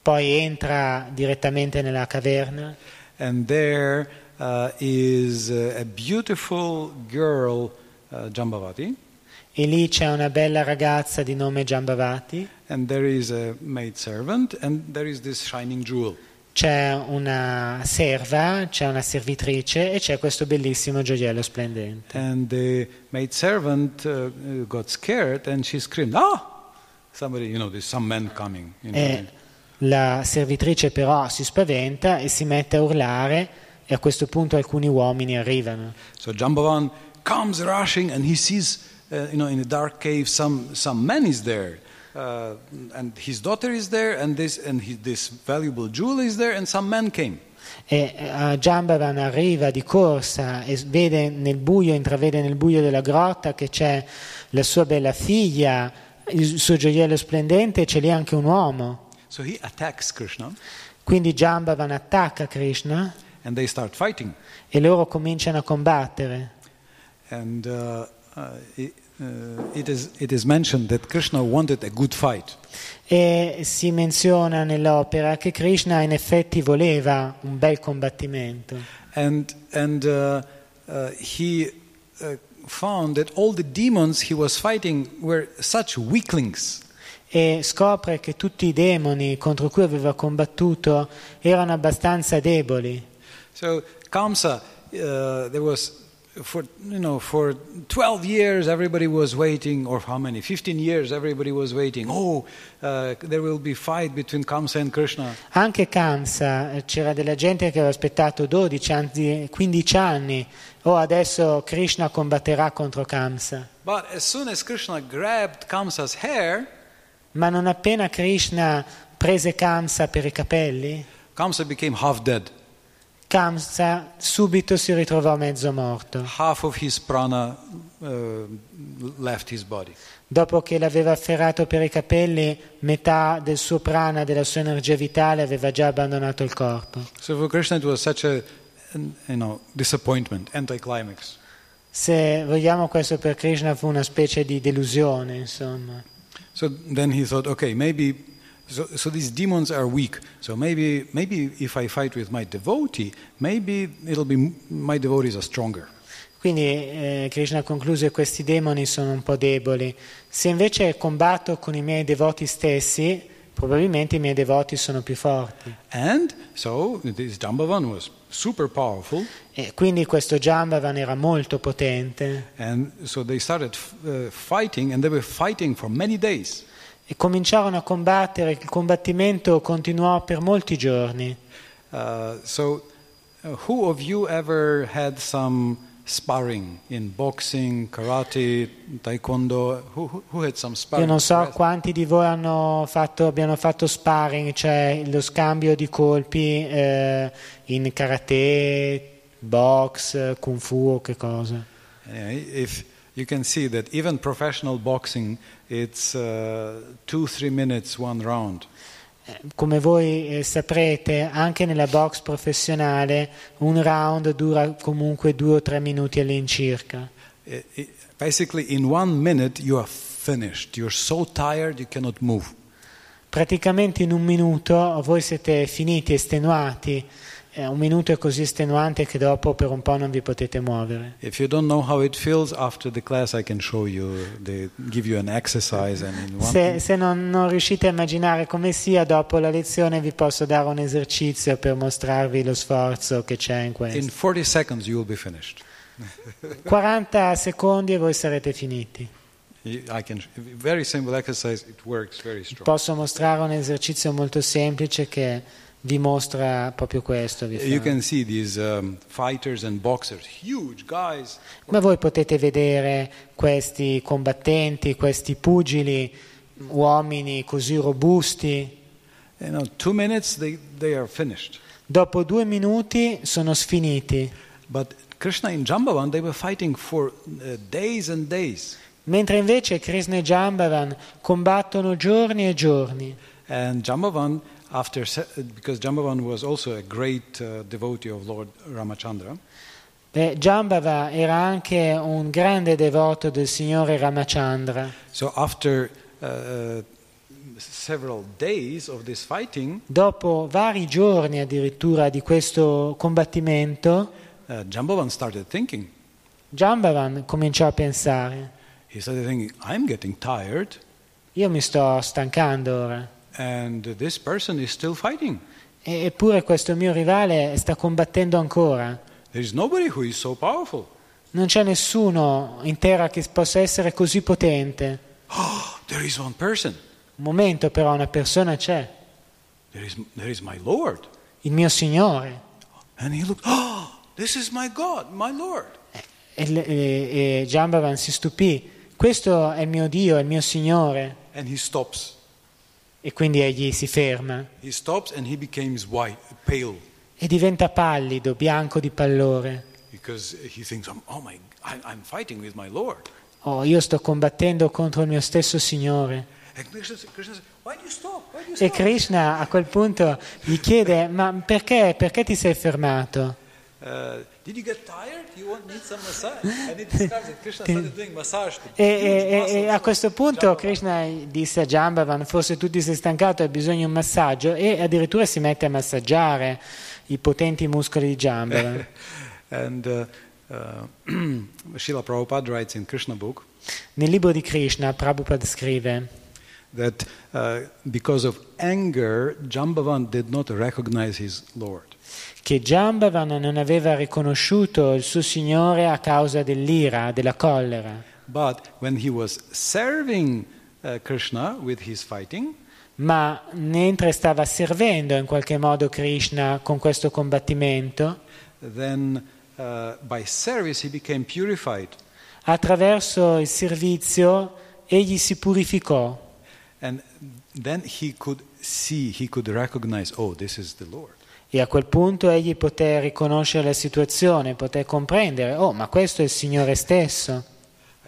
poi entra direttamente nella caverna And there uh, is a beautiful girl, uh, Jambavati. e lì c'è una bella ragazza di nome Jambavati, And there is a maid servant. And there is this shining jewel. C'è una serva, c'è una servitrice e c'è questo bellissimo gioiello splendente. And the maid servant uh, got scared and she screamed, Ah! Somebody, you know, there's some men coming. You know, E la servitrice però si spaventa e si mette a urlare e a questo punto alcuni uomini arrivano. So Jambavan comes rushing and he sees, uh, you know, in a dark cave, some, some man is there. Uh, and his daughter is there, and this and he, this valuable jewel is there, and some man came. E Jambavan arriva di corsa e vede nel buio, intravede nel buio della grotta che c'è la sua bella figlia, il suo gioiello splendente e c'è lì anche un uomo. So Quindi Jambavan attacca Krishna and they start fighting. e loro cominciano a combattere. And uh, uh, it, uh, it is it is mentioned that Krishna wanted a good fight. E si menziona nell'opera che Krishna in effetti voleva un bel combattimento. And, and uh, uh, he uh, found that all the demons he was fighting were such weaklings. E scopre che tutti i demoni contro cui aveva combattuto erano abbastanza deboli. So Kamsa, uh, there was for you know for 12 years everybody was waiting, or how many? 15 years everybody was waiting. Oh, uh, there will be fight between Kamsa and Krishna. Anche Kamsa, eh, c'era della gente che aveva aspettato 12, anzi 15 anni. Oh, adesso Krishna combatterà contro Kamsa. But as soon as Krishna grabbed Kamsa's hair, Ma non appena Krishna prese Kamsa per i capelli, Kamsa became half dead. Kamsa subito si ritrovò mezzo morto. Half of his prana uh, left his body. Dopo che l'aveva afferrato per i capelli, metà del suo prana, della sua energia vitale, aveva già abbandonato il corpo. So for Krishna, it was such a, you know, disappointment, anticlimax. Se vogliamo, questo per Krishna fu una specie di delusione, insomma. So then he thought, okay, maybe, so, so these demons are weak. So maybe, maybe if I fight with my devotee, maybe it'll be my devotees are stronger. Quindi eh, Krishna concluse questi demoni sono un po' deboli. Se invece combatto con i miei devoti stessi, probabilmente i miei devoti sono più forti. And so this Jambavan was super powerful, E quindi questo Jambavan era molto potente and so they started uh, fighting, and they were fighting for many days. E cominciarono a combattere. Il combattimento continuò per molti giorni. Uh, so, uh, who of you ever had some sparring in boxing, karate, taekwondo? Who, who, had some Io sparring? non so quanti di voi hanno fatto, abbiano fatto sparring, cioè lo scambio di colpi eh, in karate, box, kung fu o che cosa. Anyway, if you can see that even professional boxing, it's uh, two, three minutes, one round. Eh, Come voi eh, saprete, anche nella box professionale un round dura comunque due o tre minuti all'incirca. I- basically, in one minute, you are finished. You're so tired you cannot move. Praticamente in un minuto voi siete finiti, estenuati. Un minuto è così estenuante che dopo per un po' non vi potete muovere. In Se, se non, non riuscite a immaginare come sia, dopo la lezione vi posso dare un esercizio per mostrarvi lo sforzo che c'è in in questo. 40 seconds you will be finished. *laughs* 40 secondi e voi sarete finiti. Can exercise. Posso mostrare un esercizio molto semplice che vi mostra proprio questo. these um, boxers, Ma voi potete vedere questi combattenti, questi pugili, uomini così robusti. You know, minutes they, they. Dopo due minuti sono sfiniti, But Krishna in Jambavan, they were fighting for uh, days and days. mentre invece Krishna e Jambavan combattono giorni e giorni. And Jambavan, after se- because Jambavan was also a great uh, devotee of Lord Ramachandra, Beh, Jambava era anche un grande devoto del Signore Ramachandra. so after uh, several days of this fighting, Dopo vari giorni addirittura di questo combattimento, uh, Jambavan started thinking. Jambavan cominciò a pensare, He started thinking, I'm getting tired, io mi sto stancando ora, and this person is still fighting. eppure questo mio rivale sta combattendo ancora. There is nobody who is so powerful. Non c'è nessuno in terra che possa essere così potente. Oh, *gasps* there is one person. Un momento però una persona c'è, There is, there is my Lord. il mio Signore. And he looked, *gasps* oh, this is my God, my Lord. E, e- e Jambavan si stupì, questo è il mio Dio, è il mio Signore. And he stops. E quindi egli si ferma white, e diventa pallido, bianco di pallore. thinks, oh my, I. Oh, io sto combattendo contro il mio stesso Signore. And Krishna, Krishna says, why do you stop? Why do you E? Krishna a quel punto gli chiede, ma perché, perché ti sei fermato? Uh, did you get tired? You want need some massage? And it describes that Krishna started doing massage. E, e- e- a questo punto. Krishna disse a Jambavan, forse tu ti sei stancato, hai bisogno di un massaggio, e addirittura si mette a massaggiare i potenti muscoli di Jambavan. *laughs* And uh, uh, *clears throat* Srila Prabhupada writes in Krishna book Nel libro di Krishna, Prabhupada scrive that uh, because of anger, Jambavan did not recognize his Lord. Che Jambavan non aveva riconosciuto il suo Signore a causa dell'ira, della collera, But when he was serving uh, Krishna with his fighting, ma mentre stava servendo in qualche modo Krishna con questo combattimento, then uh, by service he became purified. attraverso il servizio egli si purificò And then he could see, he could recognize, oh, this is the Lord. E a quel punto egli poté riconoscere la situazione, poté comprendere, oh, ma questo è il Signore stesso.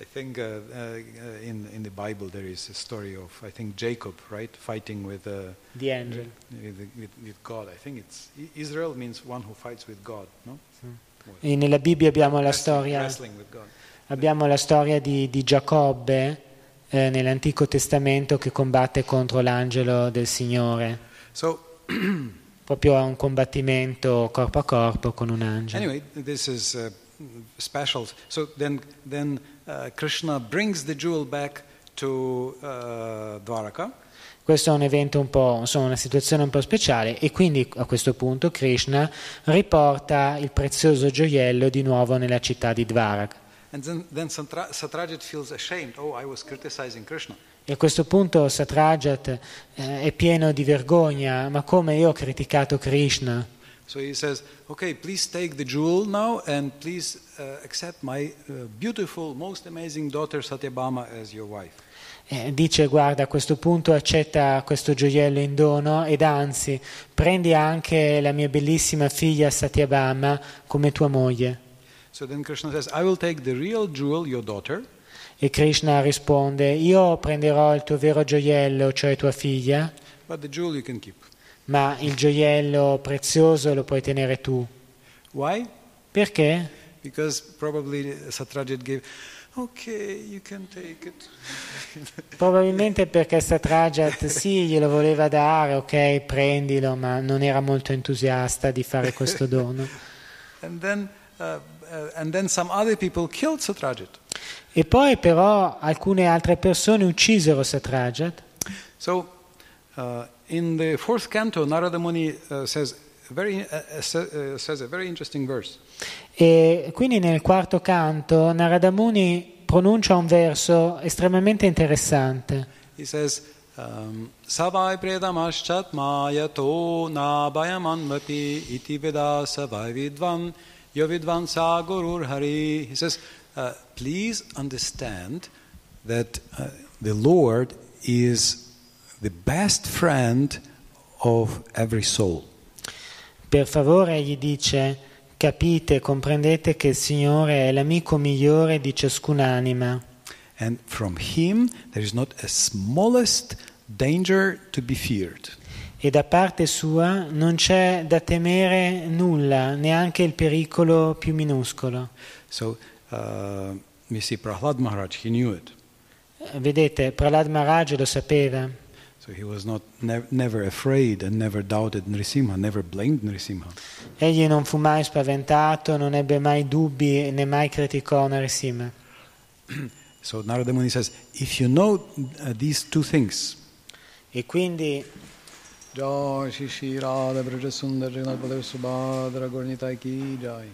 I think uh, uh, in, in the Bible there is a story of, I think, Jacob, right, fighting with, uh, The angel. with, with, with God. I think it's Israel means one who fights with God, no? E nella Bibbia abbiamo la storia, abbiamo la storia di, di Giacobbe eh, nell'Antico Testamento che combatte contro l'angelo del Signore. So *clears throat* Proprio a un combattimento corpo a corpo con un angelo. anyway, this is uh, special. So then, then uh, Krishna brings the jewel back to uh, Dwaraka, Questo è un evento un po', insomma, una situazione un po' speciale e quindi a questo punto Krishna riporta il prezioso gioiello di nuovo nella città di Dvarak. and then, then Satra- Satrajit feels ashamed. Oh, I was criticizing Krishna. E a questo punto Satrajat eh, è pieno di vergogna, ma come io ho criticato Krishna? So he says, okay, please take the jewel now and please uh, accept my uh, beautiful, most amazing daughter Satyabhama as your wife. Eh, dice guarda a questo punto accetta questo gioiello in dono ed anzi prendi anche la mia bellissima figlia Satyabhama come tua moglie. So then Krishna says, I will take the real jewel, your daughter, E Krishna risponde io prenderò il tuo vero gioiello, cioè tua figlia, ma il gioiello prezioso lo puoi tenere tu. Why? Perché? Because probably Satrajit gave, okay, you can take it. *laughs* Probabilmente perché Satrajat sì, glielo voleva dare, ok, prendilo, ma non era molto entusiasta di fare questo dono. *laughs* And then, uh, uh, and then E poi però alcune altre persone uccisero Satrajat. So uh, in the fourth canto, Narada Muni uh, says, very, uh, uh, uh, says a very interesting verse. E quindi nel quarto canto Narada Muni pronuncia un verso estremamente interessante. He says, um, Savai predamaschat mayato nabayamanmati iti veda savai vidvan yovidvan sa gurur hari. He says, uh, please understand that uh, the Lord is the best friend of every soul. Per favore, gli dice, capite, comprendete che il Signore è l'amico migliore di ciascun'anima And from him there is not a smallest danger to be feared. e da parte sua non c'è da temere nulla, neanche il pericolo più minuscolo. So uh, see Prahlad Maharaj, he knew it. Vedete, Prahlad Maharaj lo sapeva, So he was not nev- never afraid and never doubted Nrisimha, never blamed Nrisimha. egli non fu mai spaventato, non ebbe mai dubbi né mai criticò Narasimha. *clears throat* So Narada Muni says, if you know uh, these two things, E quindi Jai Shri Radha Braja Sundar Jagannath Baladev Subhadra Gaurnitai Ki Jai.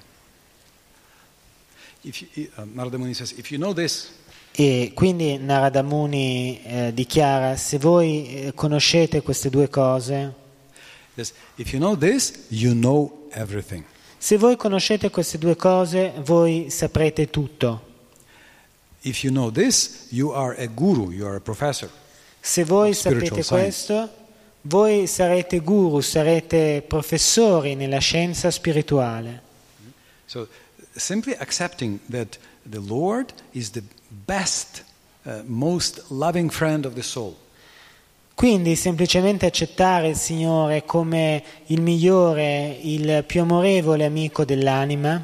You, uh, Narada Muni says, this, E quindi Narada Muni eh, dichiara, se voi eh, conoscete queste due cose, yes, you know this, you know se voi conoscete queste due cose, voi saprete tutto. If you know this, you are a guru, you are a professor. Se voi sapete science. questo, voi sarete guru, sarete professori nella scienza spirituale. So simply accepting that the Lord is the best, uh, most loving friend of the soul. Quindi semplicemente accettare il Signore come il migliore, il più amorevole amico dell'anima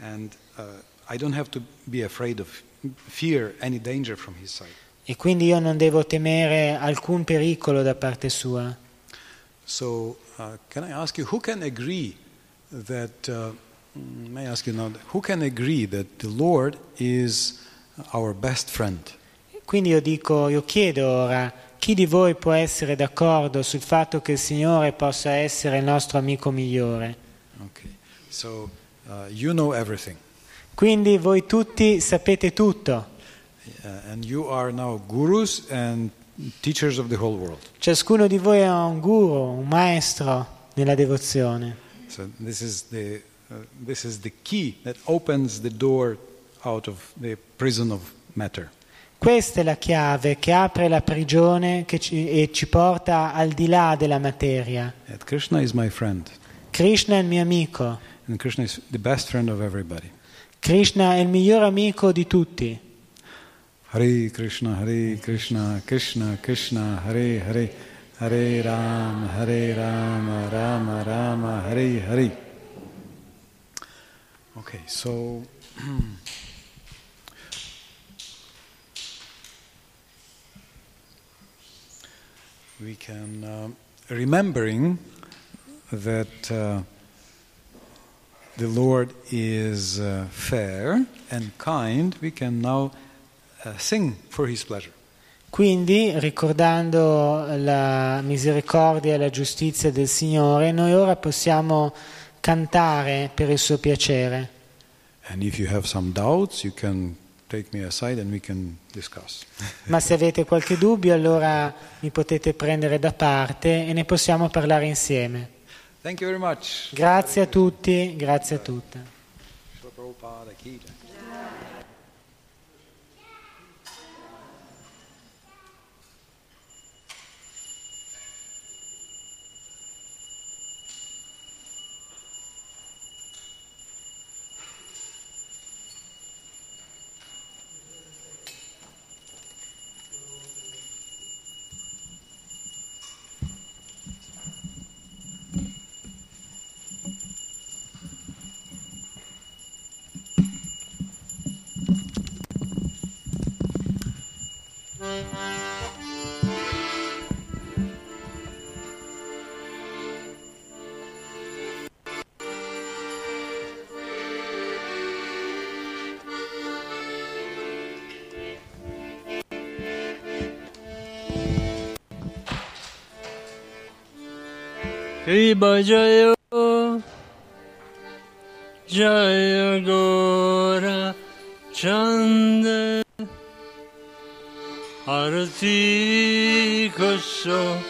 And uh, I don't have to be afraid of fear any danger from his side. e quindi io non devo temere alcun pericolo da parte sua. So, uh, can I ask you, who can agree that, uh, may I ask you now, who can agree that the Lord is our best friend? Quindi io dico, io chiedo ora, chi di voi può essere d'accordo sul fatto che il Signore possa essere il nostro amico migliore? Okay. So, uh, you know everything. Quindi voi tutti sapete tutto. Uh, and you are now gurus and teachers of the whole world. Ciascuno di voi è un guru, un maestro nella devozione. So this is the this is the key that opens the door out of the prison of matter. Questa è la chiave che apre la prigione ci- e ci porta al di là della materia. That Krishna is my friend, Krishna è il mio amico. and Krishna is the best friend of everybody. Krishna è il miglior amico di tutti. Hare Krishna, Hare Krishna, Krishna Krishna, Hare Hare, Hare Rama, Hare Rama, Rama Rama, Hare Hare. Okay, so *clears throat* we can um remembering that uh, the Lord is uh, fair and kind, we can now uh, sing for His pleasure. Quindi, ricordando la misericordia e la giustizia del Signore, noi ora possiamo cantare per il suo piacere. Doubts. Ma se avete qualche dubbio, allora mi potete prendere da parte e ne possiamo parlare insieme. Grazie a tutti, grazie a tutte. Kriba Jaya Jaya Gora Chanda Arati Kusho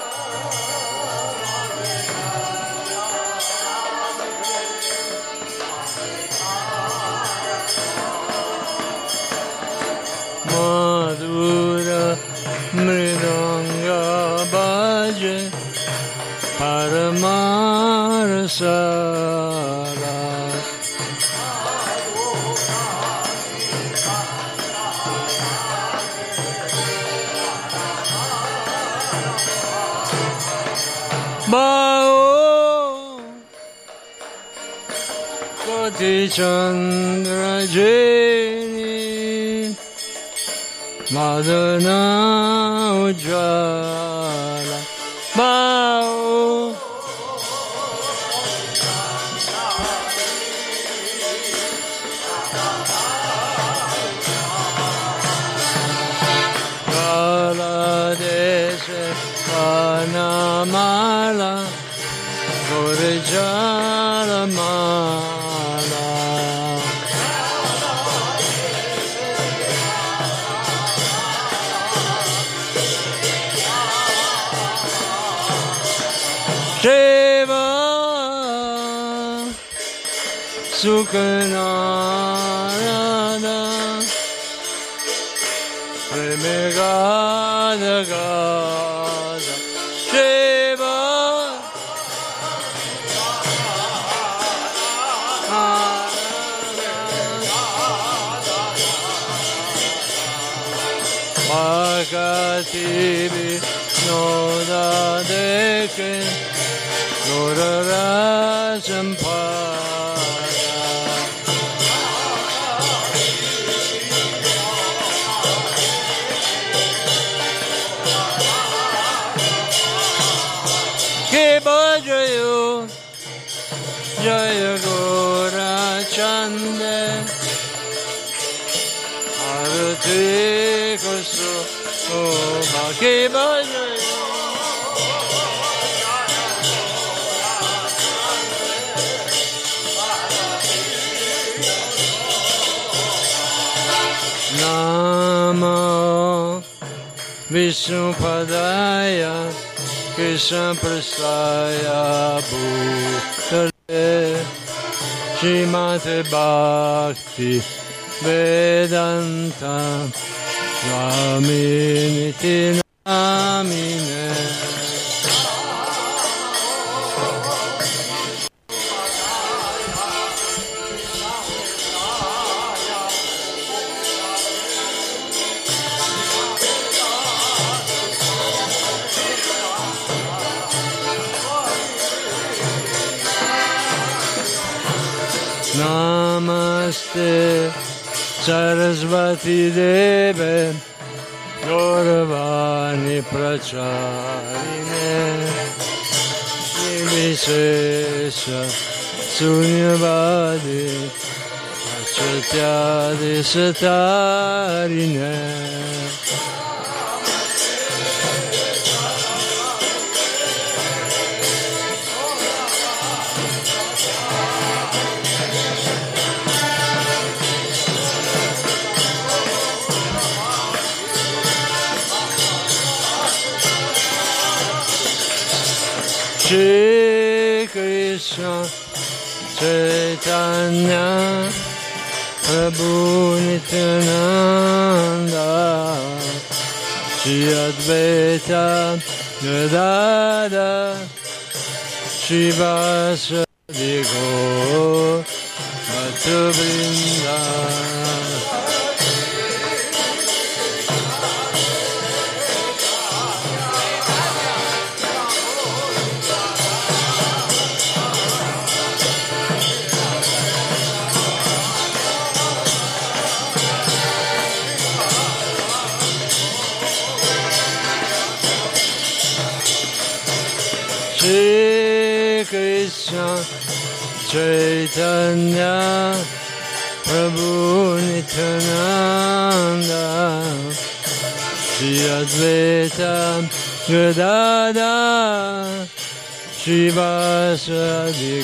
Chandra Jeni Madana Vishnu Padaya Krishna Prasaya Bhutale Shrimate Bhakti Vedanta Swaminiti Namaste Sarasvati Deve Gauravani Pracharine Nivishesha Sunyavadi Achatyadi Satarine Shri Krishna Chaitanya Prabhu Nityananda Shri Advaita Gadada Shri Vasadi Gaur Bhatta Chaitanya Prabhu Nityananda Shri Advaita Gadada Shri Vasadi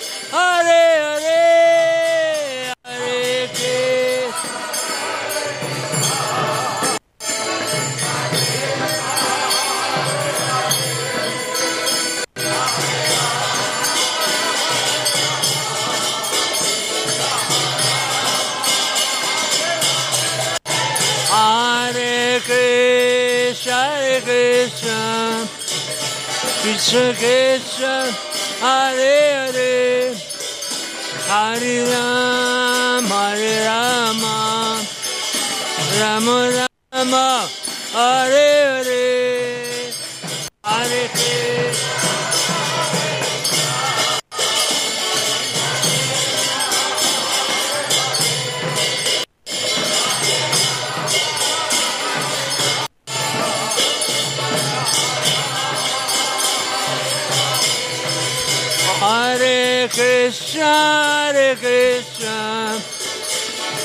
Krishna Krishna, Hare Hare, Hare Rama, Hare Rama, Rama Rama, Hare Hare, Hare Krishna.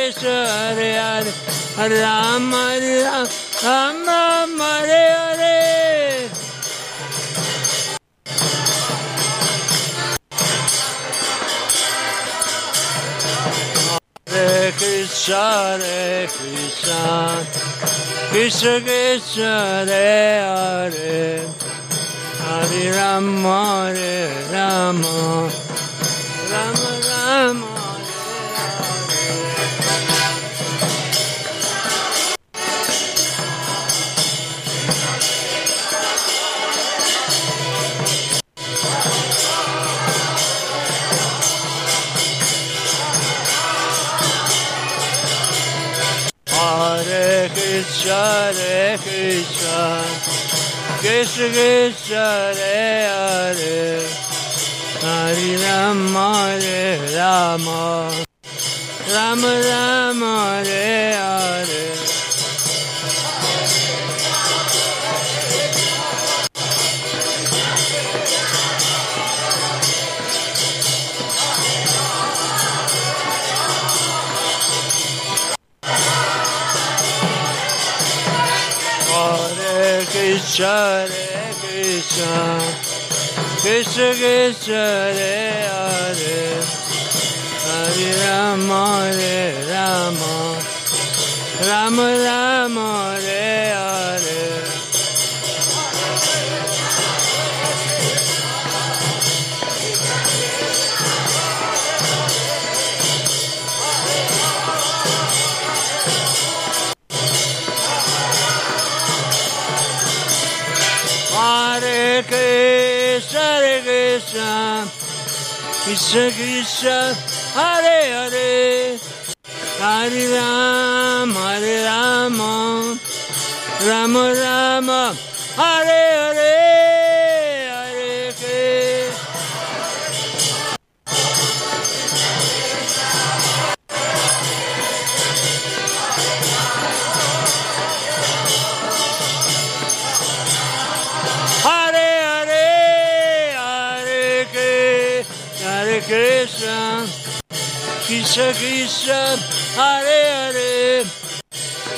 Krishna Hare Hare Hare Rama Rama Rama Hare Hare. Hare Krishna Hare Krishna. Krishna Krishna Hare Hare. Hare Rama Hare Rama. Rama Rama Hare Krishna, Krishna. Krishna, Hare Hare, Hare Rama, Hare Rama, Rama Rama, Hare Hare. Hare Krishna, Hare Krishna, Krishna Krishna, Hare Hare, Hare Rama, Hare Rama, Rama Rama, Hare Hare. Hare Krishna, Krishna, Krishna Krishna, Hare Hare, Hare Rama, Hare Rama, Rama Rama, Hare Hare, Krishna Krishna, Hare Hare,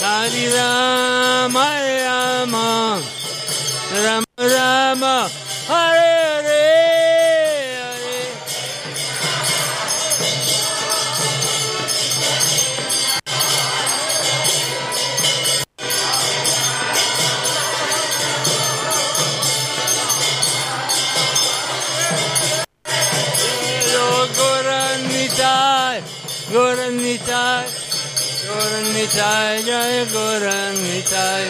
Hare Rama, Rama, Rama Rama, Goranitai, Jai Goranitai.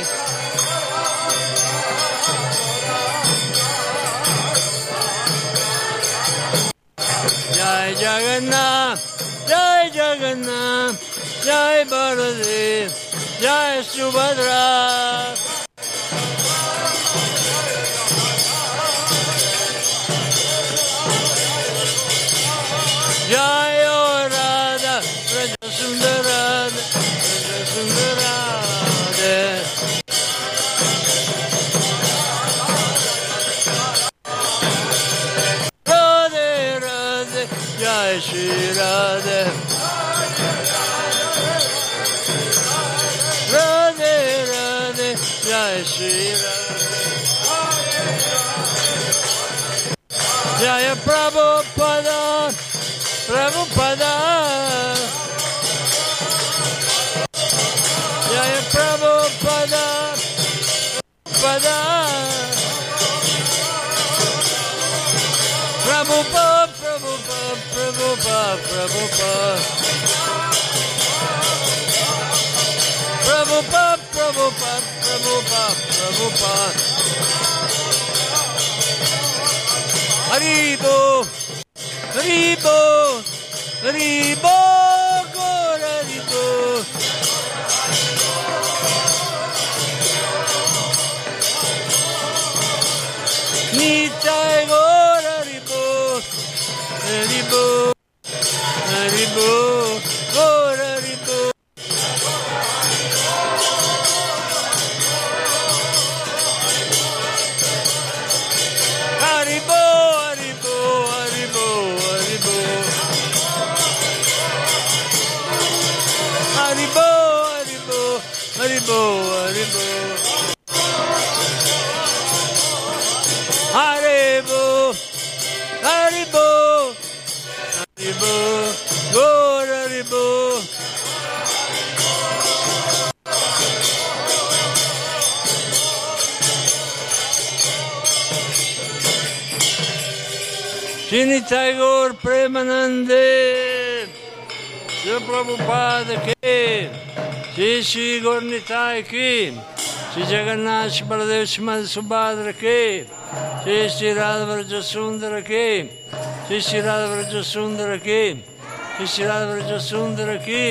Jai Jagannath, Jai Jagannath, Jai Baladev, Jai Subhadra. Prabhupada. Prabhupada, Prabhupada, Prabhupada, Prabhupada. Prabhupada, Prabhupada, Prabhupada, Prabhupada. Haribo, Haribo, Haribo, Haribo, विनी टैगोर प्रेमानंदे प्रभुपाद के श्री श्री गौरताय की श्री जगन्नाथ बलदेव श्रीमद सुभाद्र के श्री श्री राधव्रज सुंदर के श्री श्री राधव्रज सुंदर के श्री श्री राधव्रज सुंदर की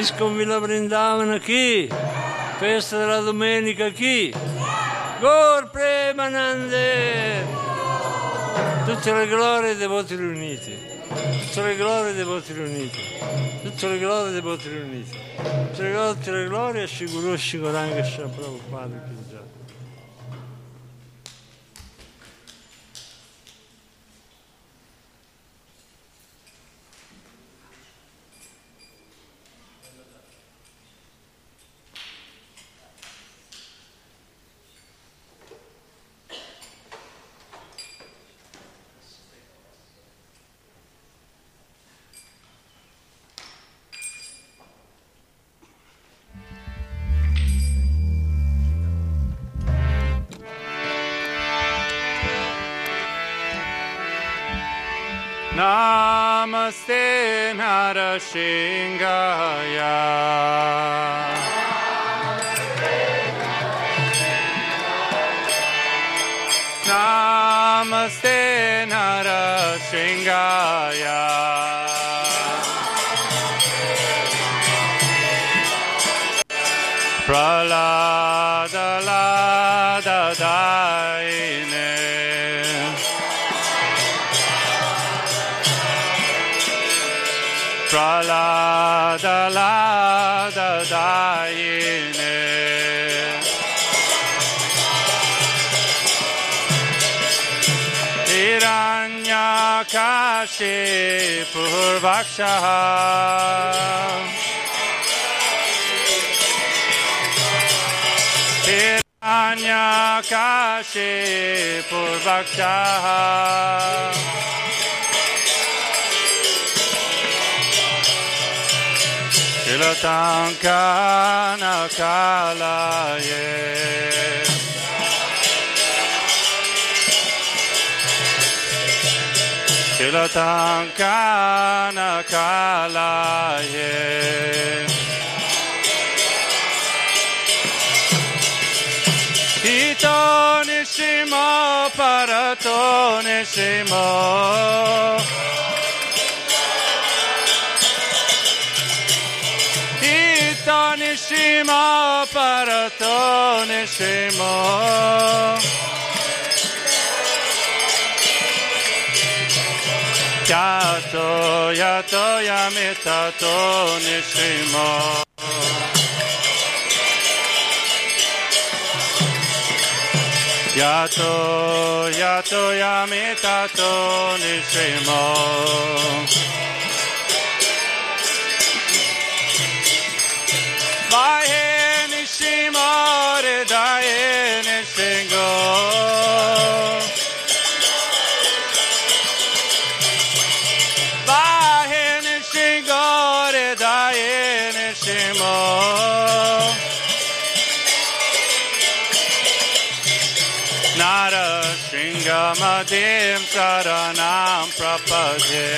इसको मिला वृंदावन की फेस्त रा की गौर प्रेमानंदे yeah. Tutte le glorie dei voti riuniti, tutte le glorie dei voti riuniti, tutte le glorie dei voti riuniti, tutte le glorie, tutte le glorie Shiguru Shiguranga Kinja. Shri Vakshah, Hiranya Kashi Purvakshaha. Shilatankana Kalaya. Kalaye Kilatankana kalaye Ito nishimo parato nishimo. Ito Yato yato yamitato nishimo Yato yato yamitato nishimo Vahe nishimore शरणं प्रपदे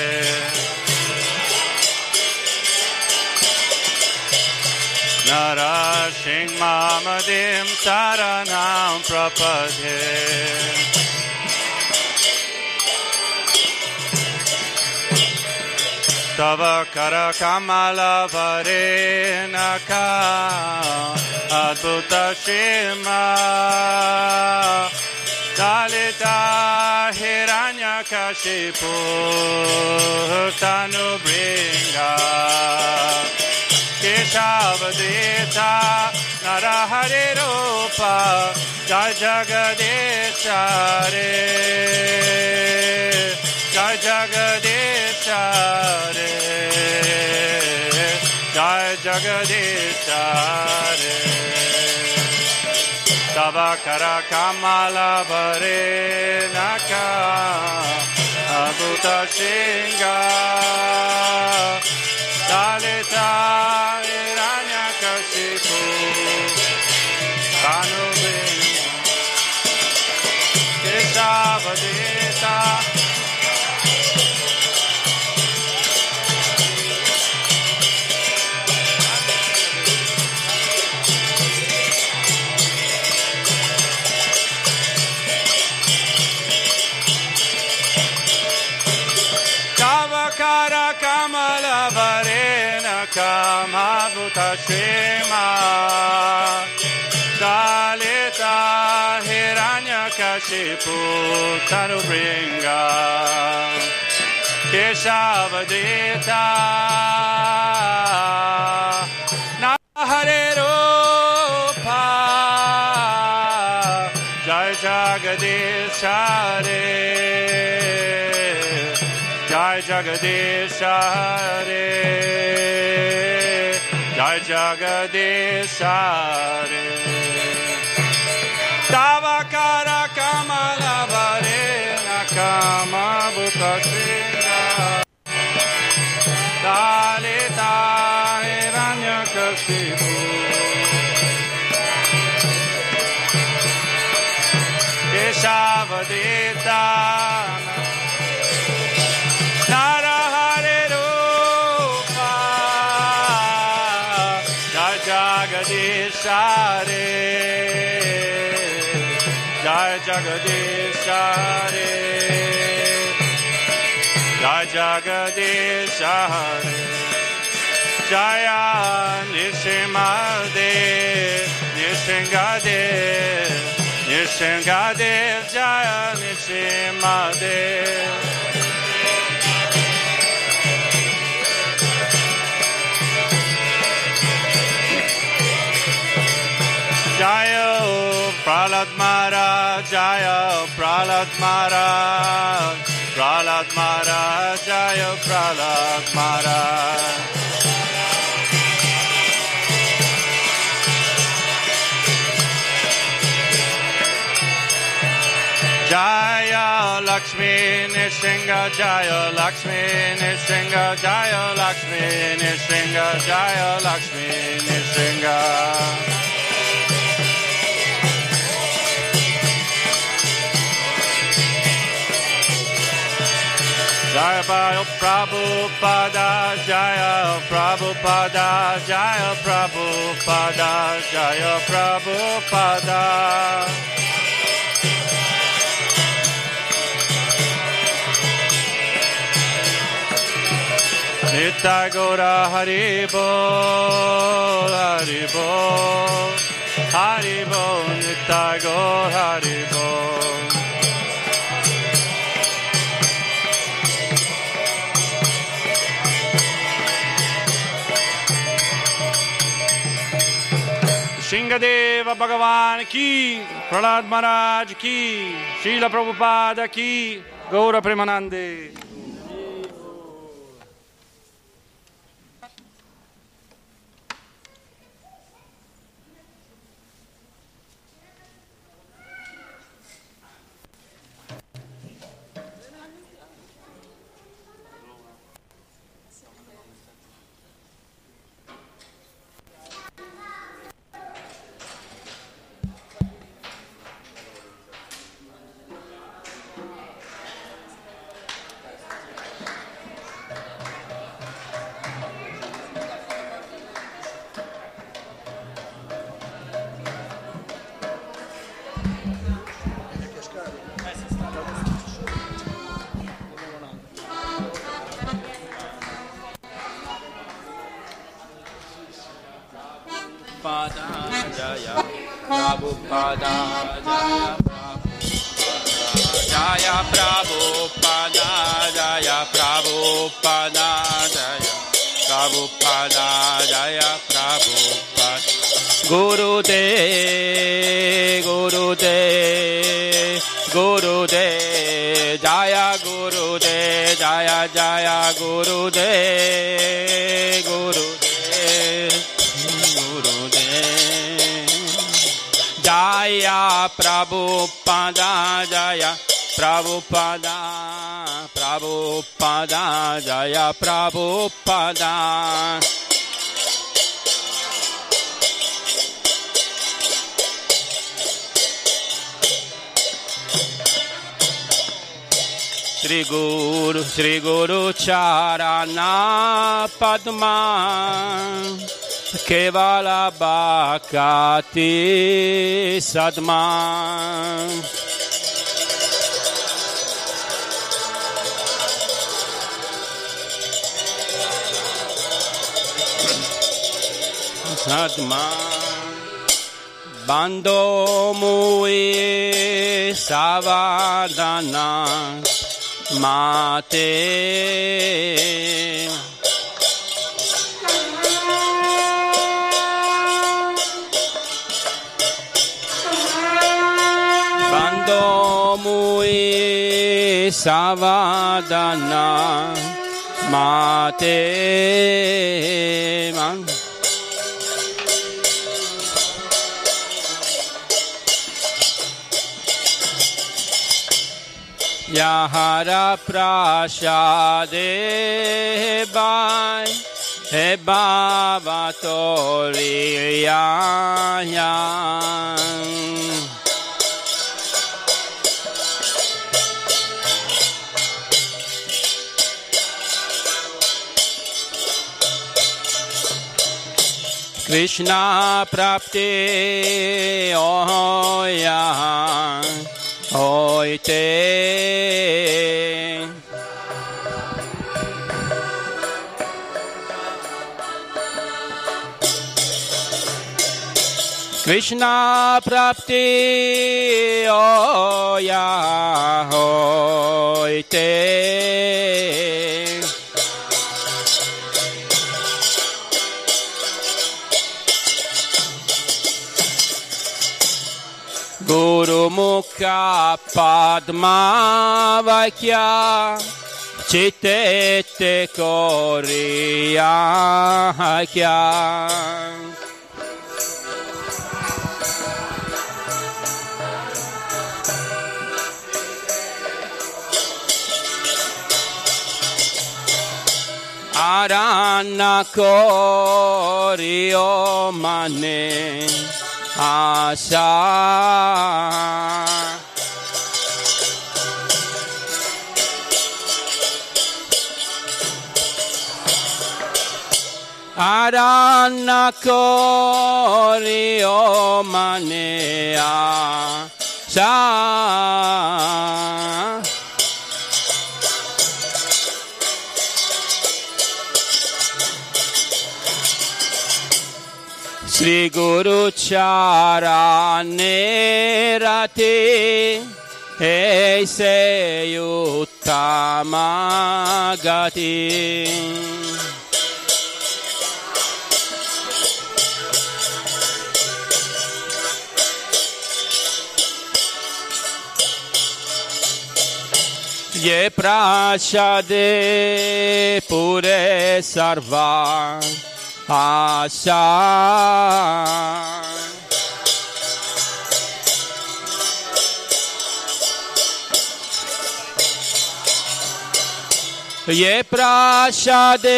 नरसिंहमदिं शरणं प्रपदे तव करकमलवरेण का अद्भुतसीमा Dalita Hiranyakashipu Tanubringa Keshavadeta Narahari Rupa Jai Jagadesha Re. Jai Jagadesha Re. Jai Jagadesha Re. Hare Tavakara Kamala Vare Naka. Abhuta Shinga Dalita Iranya Kashipu. Kanubin Keshavadita Avarena Kamavuta Shema Dalita Hiranyakashipu Tarubringa Keshavadita Naharerupa Jai Jagadishare Jagdish हरे जय जगदीश हरे तावकार कमल भरे न कमबुक तालिता हिरण्यकशिपु केशावदेता Jagadish Hare Jai Jagadish Hare Jai Jagadish Hare Jaya Nishimadev Nishingadev Nishingadev Jaya Prahlad Maharaj, Jaya Prahlad Maharaj, Prahlad Maharaj, Jaya Prahlad Maharaj. Jaya Lakshmi Nishinga, Jaya Lakshmi Nishinga, Jaya Lakshmi Nishinga, Jaya Lakshmi Nishinga. Jaya Bhayo Prabhupada, Jaya Prabhupada, Jaya Prabhupada, Jaya Prabhupada. Nitya Gora Haribo, Haribo, Haribo, Nitya Gora Haribo. Shingadeva Bhagavan ki, Prahlad Maharaj ki, Srila Prabhupada ki, Gaura Premanande. Jaya Prabhupada Jaya Prabhupada Jaya Prabhupada Guru De Guru De Guru De Jaya Guru De Jaya Jaya Guru De Guru De Guru De Jaya Prabhupada Jaya Prabhupada Prabhupada Jaya Prabhupada. Sri Guru Sri Guru Charana Padma Kevala Bhakati Sadma Sadma Bando Mui Savadana Mate. Bando Mui Savadana Mate प्रासादे हेबोरिया कृष्णा प्राप्ति Toriyayan Krishna Prapti Oya Oite Krishna Prapti Oya Oite Guru Mukha Padma Vaikya Chittete Koriya Kya आशा আরান্না করে ও মানে আশা Mane Asha Sri Guru Charane Rati Hey se Uttama Gati Ye prashade आशा। ये प्राशादे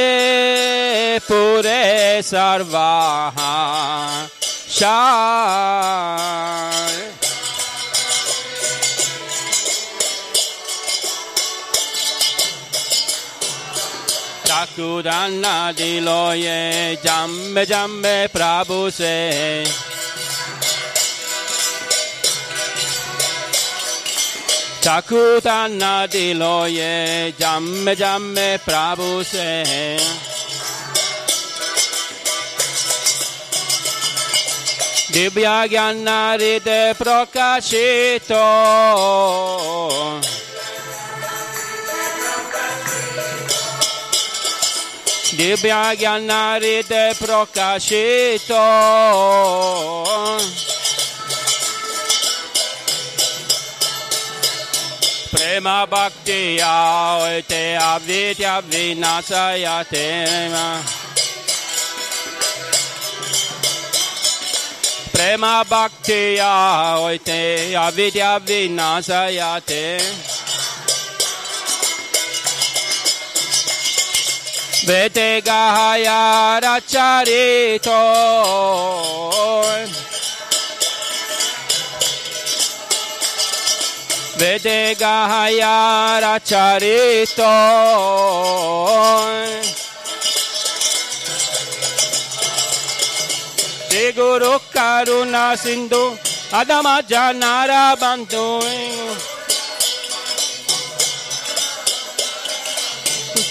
पुरे सर्वाहा। शाय Chakudanna diloye jambe jambe prabhu se. Chakudanna diloye jambe jambe prabhu se. Divya Gyana Rite Prakashito Divya Gyana Rite Prakashito Prema Bhakti Te. Avidya Vinasaya Tema Prema Bhaktiya Oite Avidya Vinasayate Vete Gahaya Racharito Vede Gahaya Racharito Shri Guru Karuna Sindhu Adama Janara Bandhu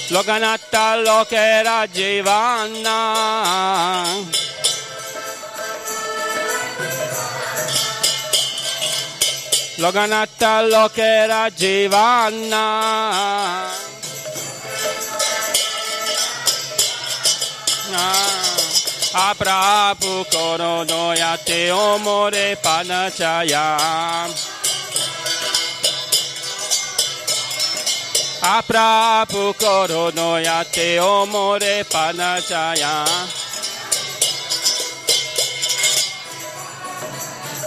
Loganata Lokera Jivana Loganata Lokera Jivana Aprapu Korono Yate Omore Panachaya Aprapu Korono Yate Omore Panachaya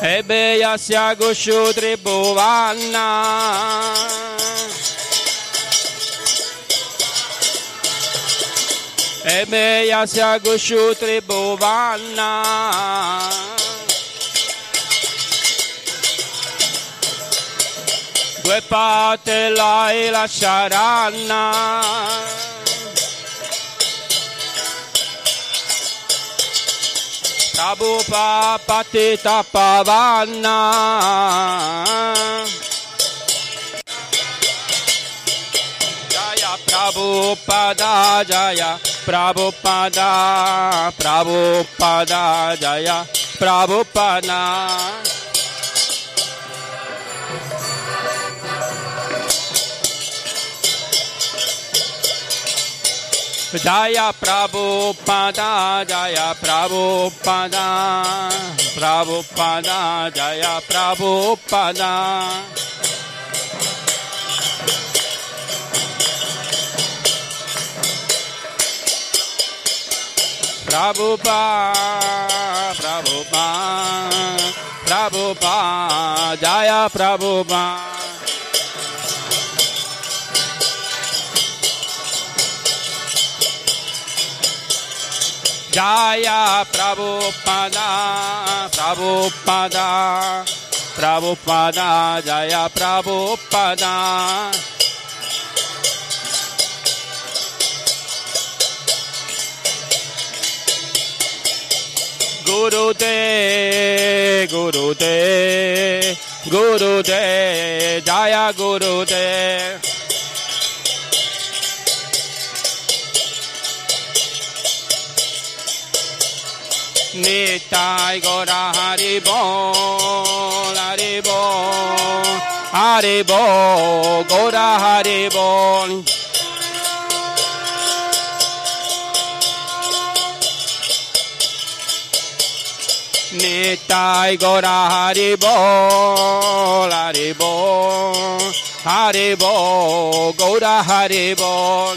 Ebe Yasya Gushu Tribhuvana Ebe Yasya Gushu Tribhuvana Due pate lai lasceranno Prabhupada Patita Pavana Jaya Prabhupada Jaya Prabhupada Prabhupada Jaya Prabhupada Jaya Prabhupada Jaya Prabhupada. Prabhupada Jaya Prabhupada. Prabhupada Prabhupada Prabhupada Jaya Prabhupada Jaya Prabhupada, Prabhupada, Prabhupada, Jaya Prabhupada. Guru De, Guru De, Guru De, Jaya Guru De. Nitai गौर हरि बोल हरि बोल हरि बोल गौर हरि बोल নিতাই গৌরা হরি বল হরি বল হরি বল গৌরা হরি বল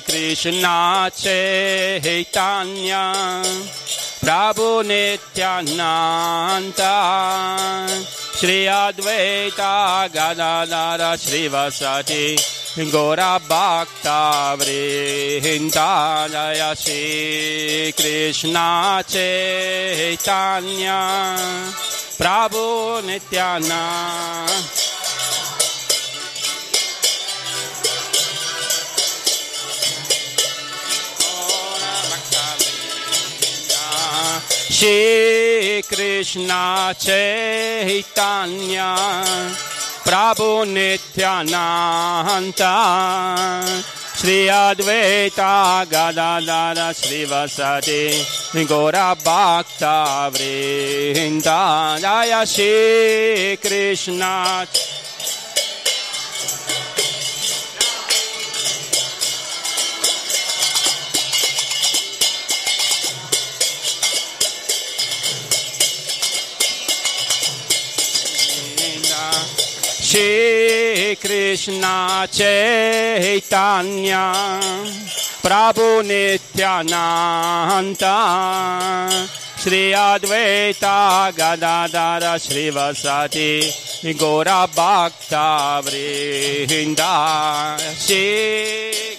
Krishna Chaitanya Prabhu Nityananda Shri Advaita Gadadara Shri Vasati Gora Bhakta Vrindalaya Shri Krishna Chaitanya Prabhu Nityananda Shrikrishna च हितान्य प्राभु नित्यानाहन्त श्री अद्वैता गदा श्रीवसति गौराक्तावृहि दादाय श्रीकृष्णा कृष्णा चैतन्या प्रभु नित्यानान्ता श्री अद्वैता गदाधर श्रीवसति गौरभक्ता वृन्दा Shri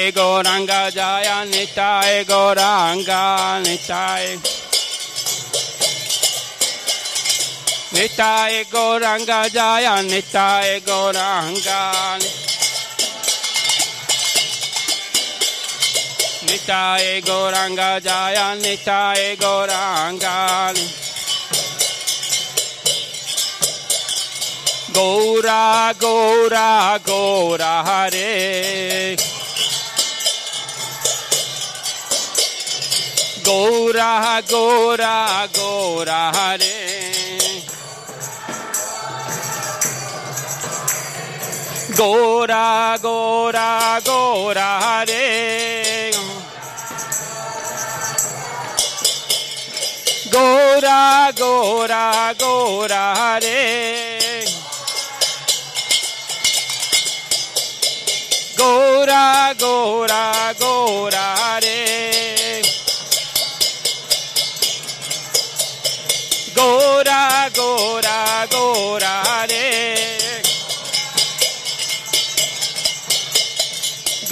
Nitae Goranga Jaya Nitae Goranga Nitae Nitae Goranga Jaya Nitae Goranga Nitae Goranga Jaya Nitae Goranga Gaura Gaura Gaura Hare Gaura गौरा गौरा रे गौरा गौरा गौरा रे गौरा गौरा गौरा रे गौरा गौरा गौरा रे गोरा गोरा गोरा रे।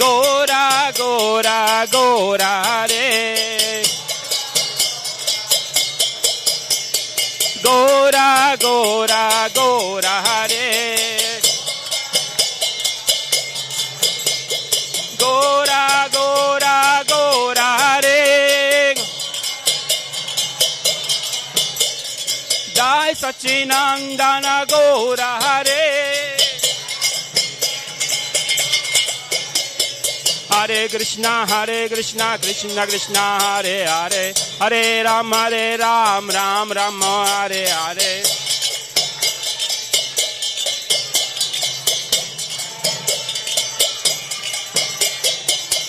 गोरा गोरा गोरा रे। गोरा गोरा गोरा रे। गोरा जय सचिनंदन गौर हरे। हरे कृष्णा हरे कृष्णा, कृष्ण कृष्णा, हरे हरे। हरे राम हरे राम राम राम, हरे हरे।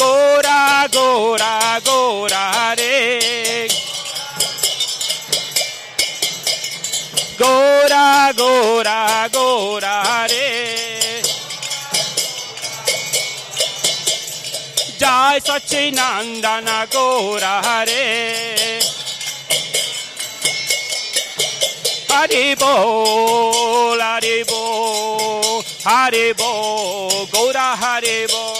गोरा गोरा गोरा रे। गोरा गोरा गोरा रे। जय सचिनंदन गोरा रे। हरि बोल हरि बो हरि बो, गौरा हरि बो।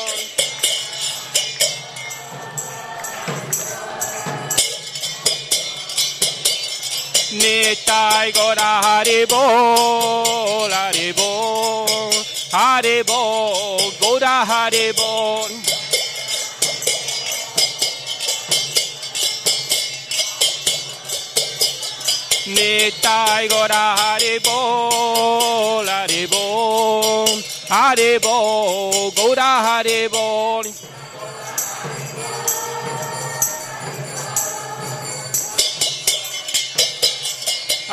Sachinandana Gora Hare Haribo, Haribo, Haribo, Gora Haribo. Nitai Gora Haribo, Haribo, Haribo, Gora Haribo. Nitai Gora Haribo, Haribo, Haribo, Gora Haribo.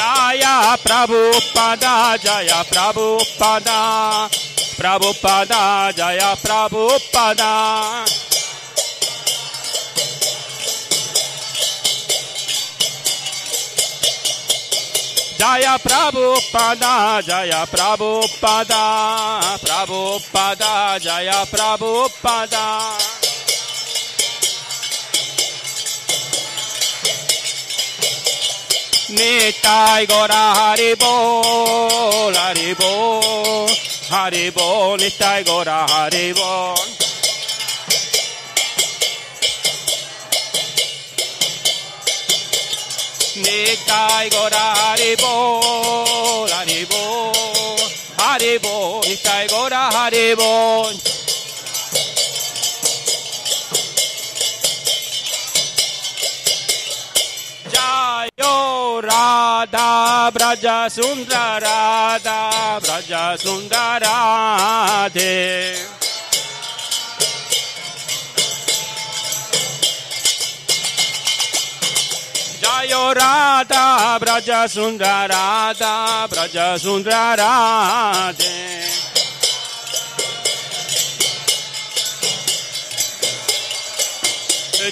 Jaya Prabhupada, Jaya Prabhupada, Prabhupada, Jaya Prabhupada. Jaya Prabhupada, Jaya Prabhupada, Prabhupada, Jaya Prabhupada. Nitai Gora Haribo, Haribo, Haribo, Nitai Gora Haribo. Nitai Gora Haribo, Haribo, Haribo, Nitai Gora Haribo. Radha Braja Sundara Radha Braja Sundara Radhe. Jayo Radha Braja Sundara Radha Braja Sundara Radhe.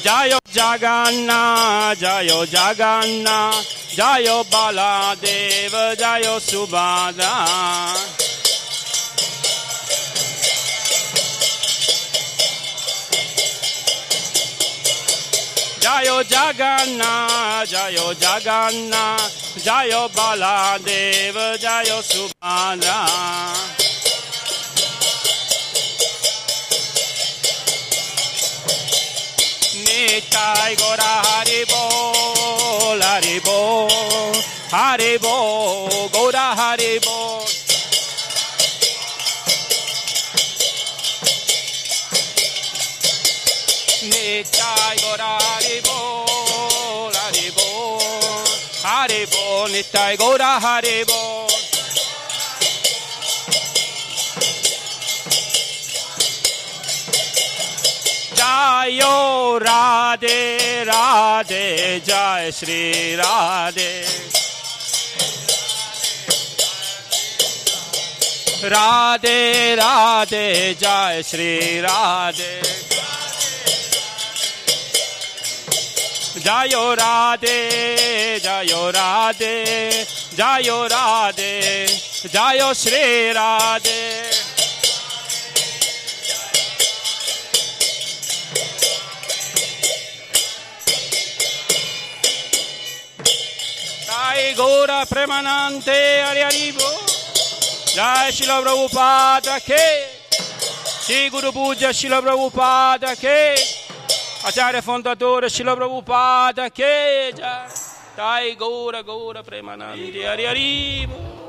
Jayo Jaganna, Jayo Jaganna, Jayo Baladev, Jayo Subhadra. Jayo Jaganna, Jayo Jaganna, Jayo Baladev, Jayo Subhadra. Nittai Gora Haribo, Haribo, Haribo, Gora Haribo. Nittai Gora Haribo, Haribo, Haribo. गायो राधे राधे जय श्री राधे राधे राधे जय श्री राधे जायो राधे जायो राधे जायो राधे जायो श्री Radhe Gora Premanante Hari Haribo Jai Shila Prabhupada Ke Shri Guru Puja Shila Prabhupada Ke Acharya fondatore Shila Prabhupada Ke Jai Gora Gora Premanante Hari Haribo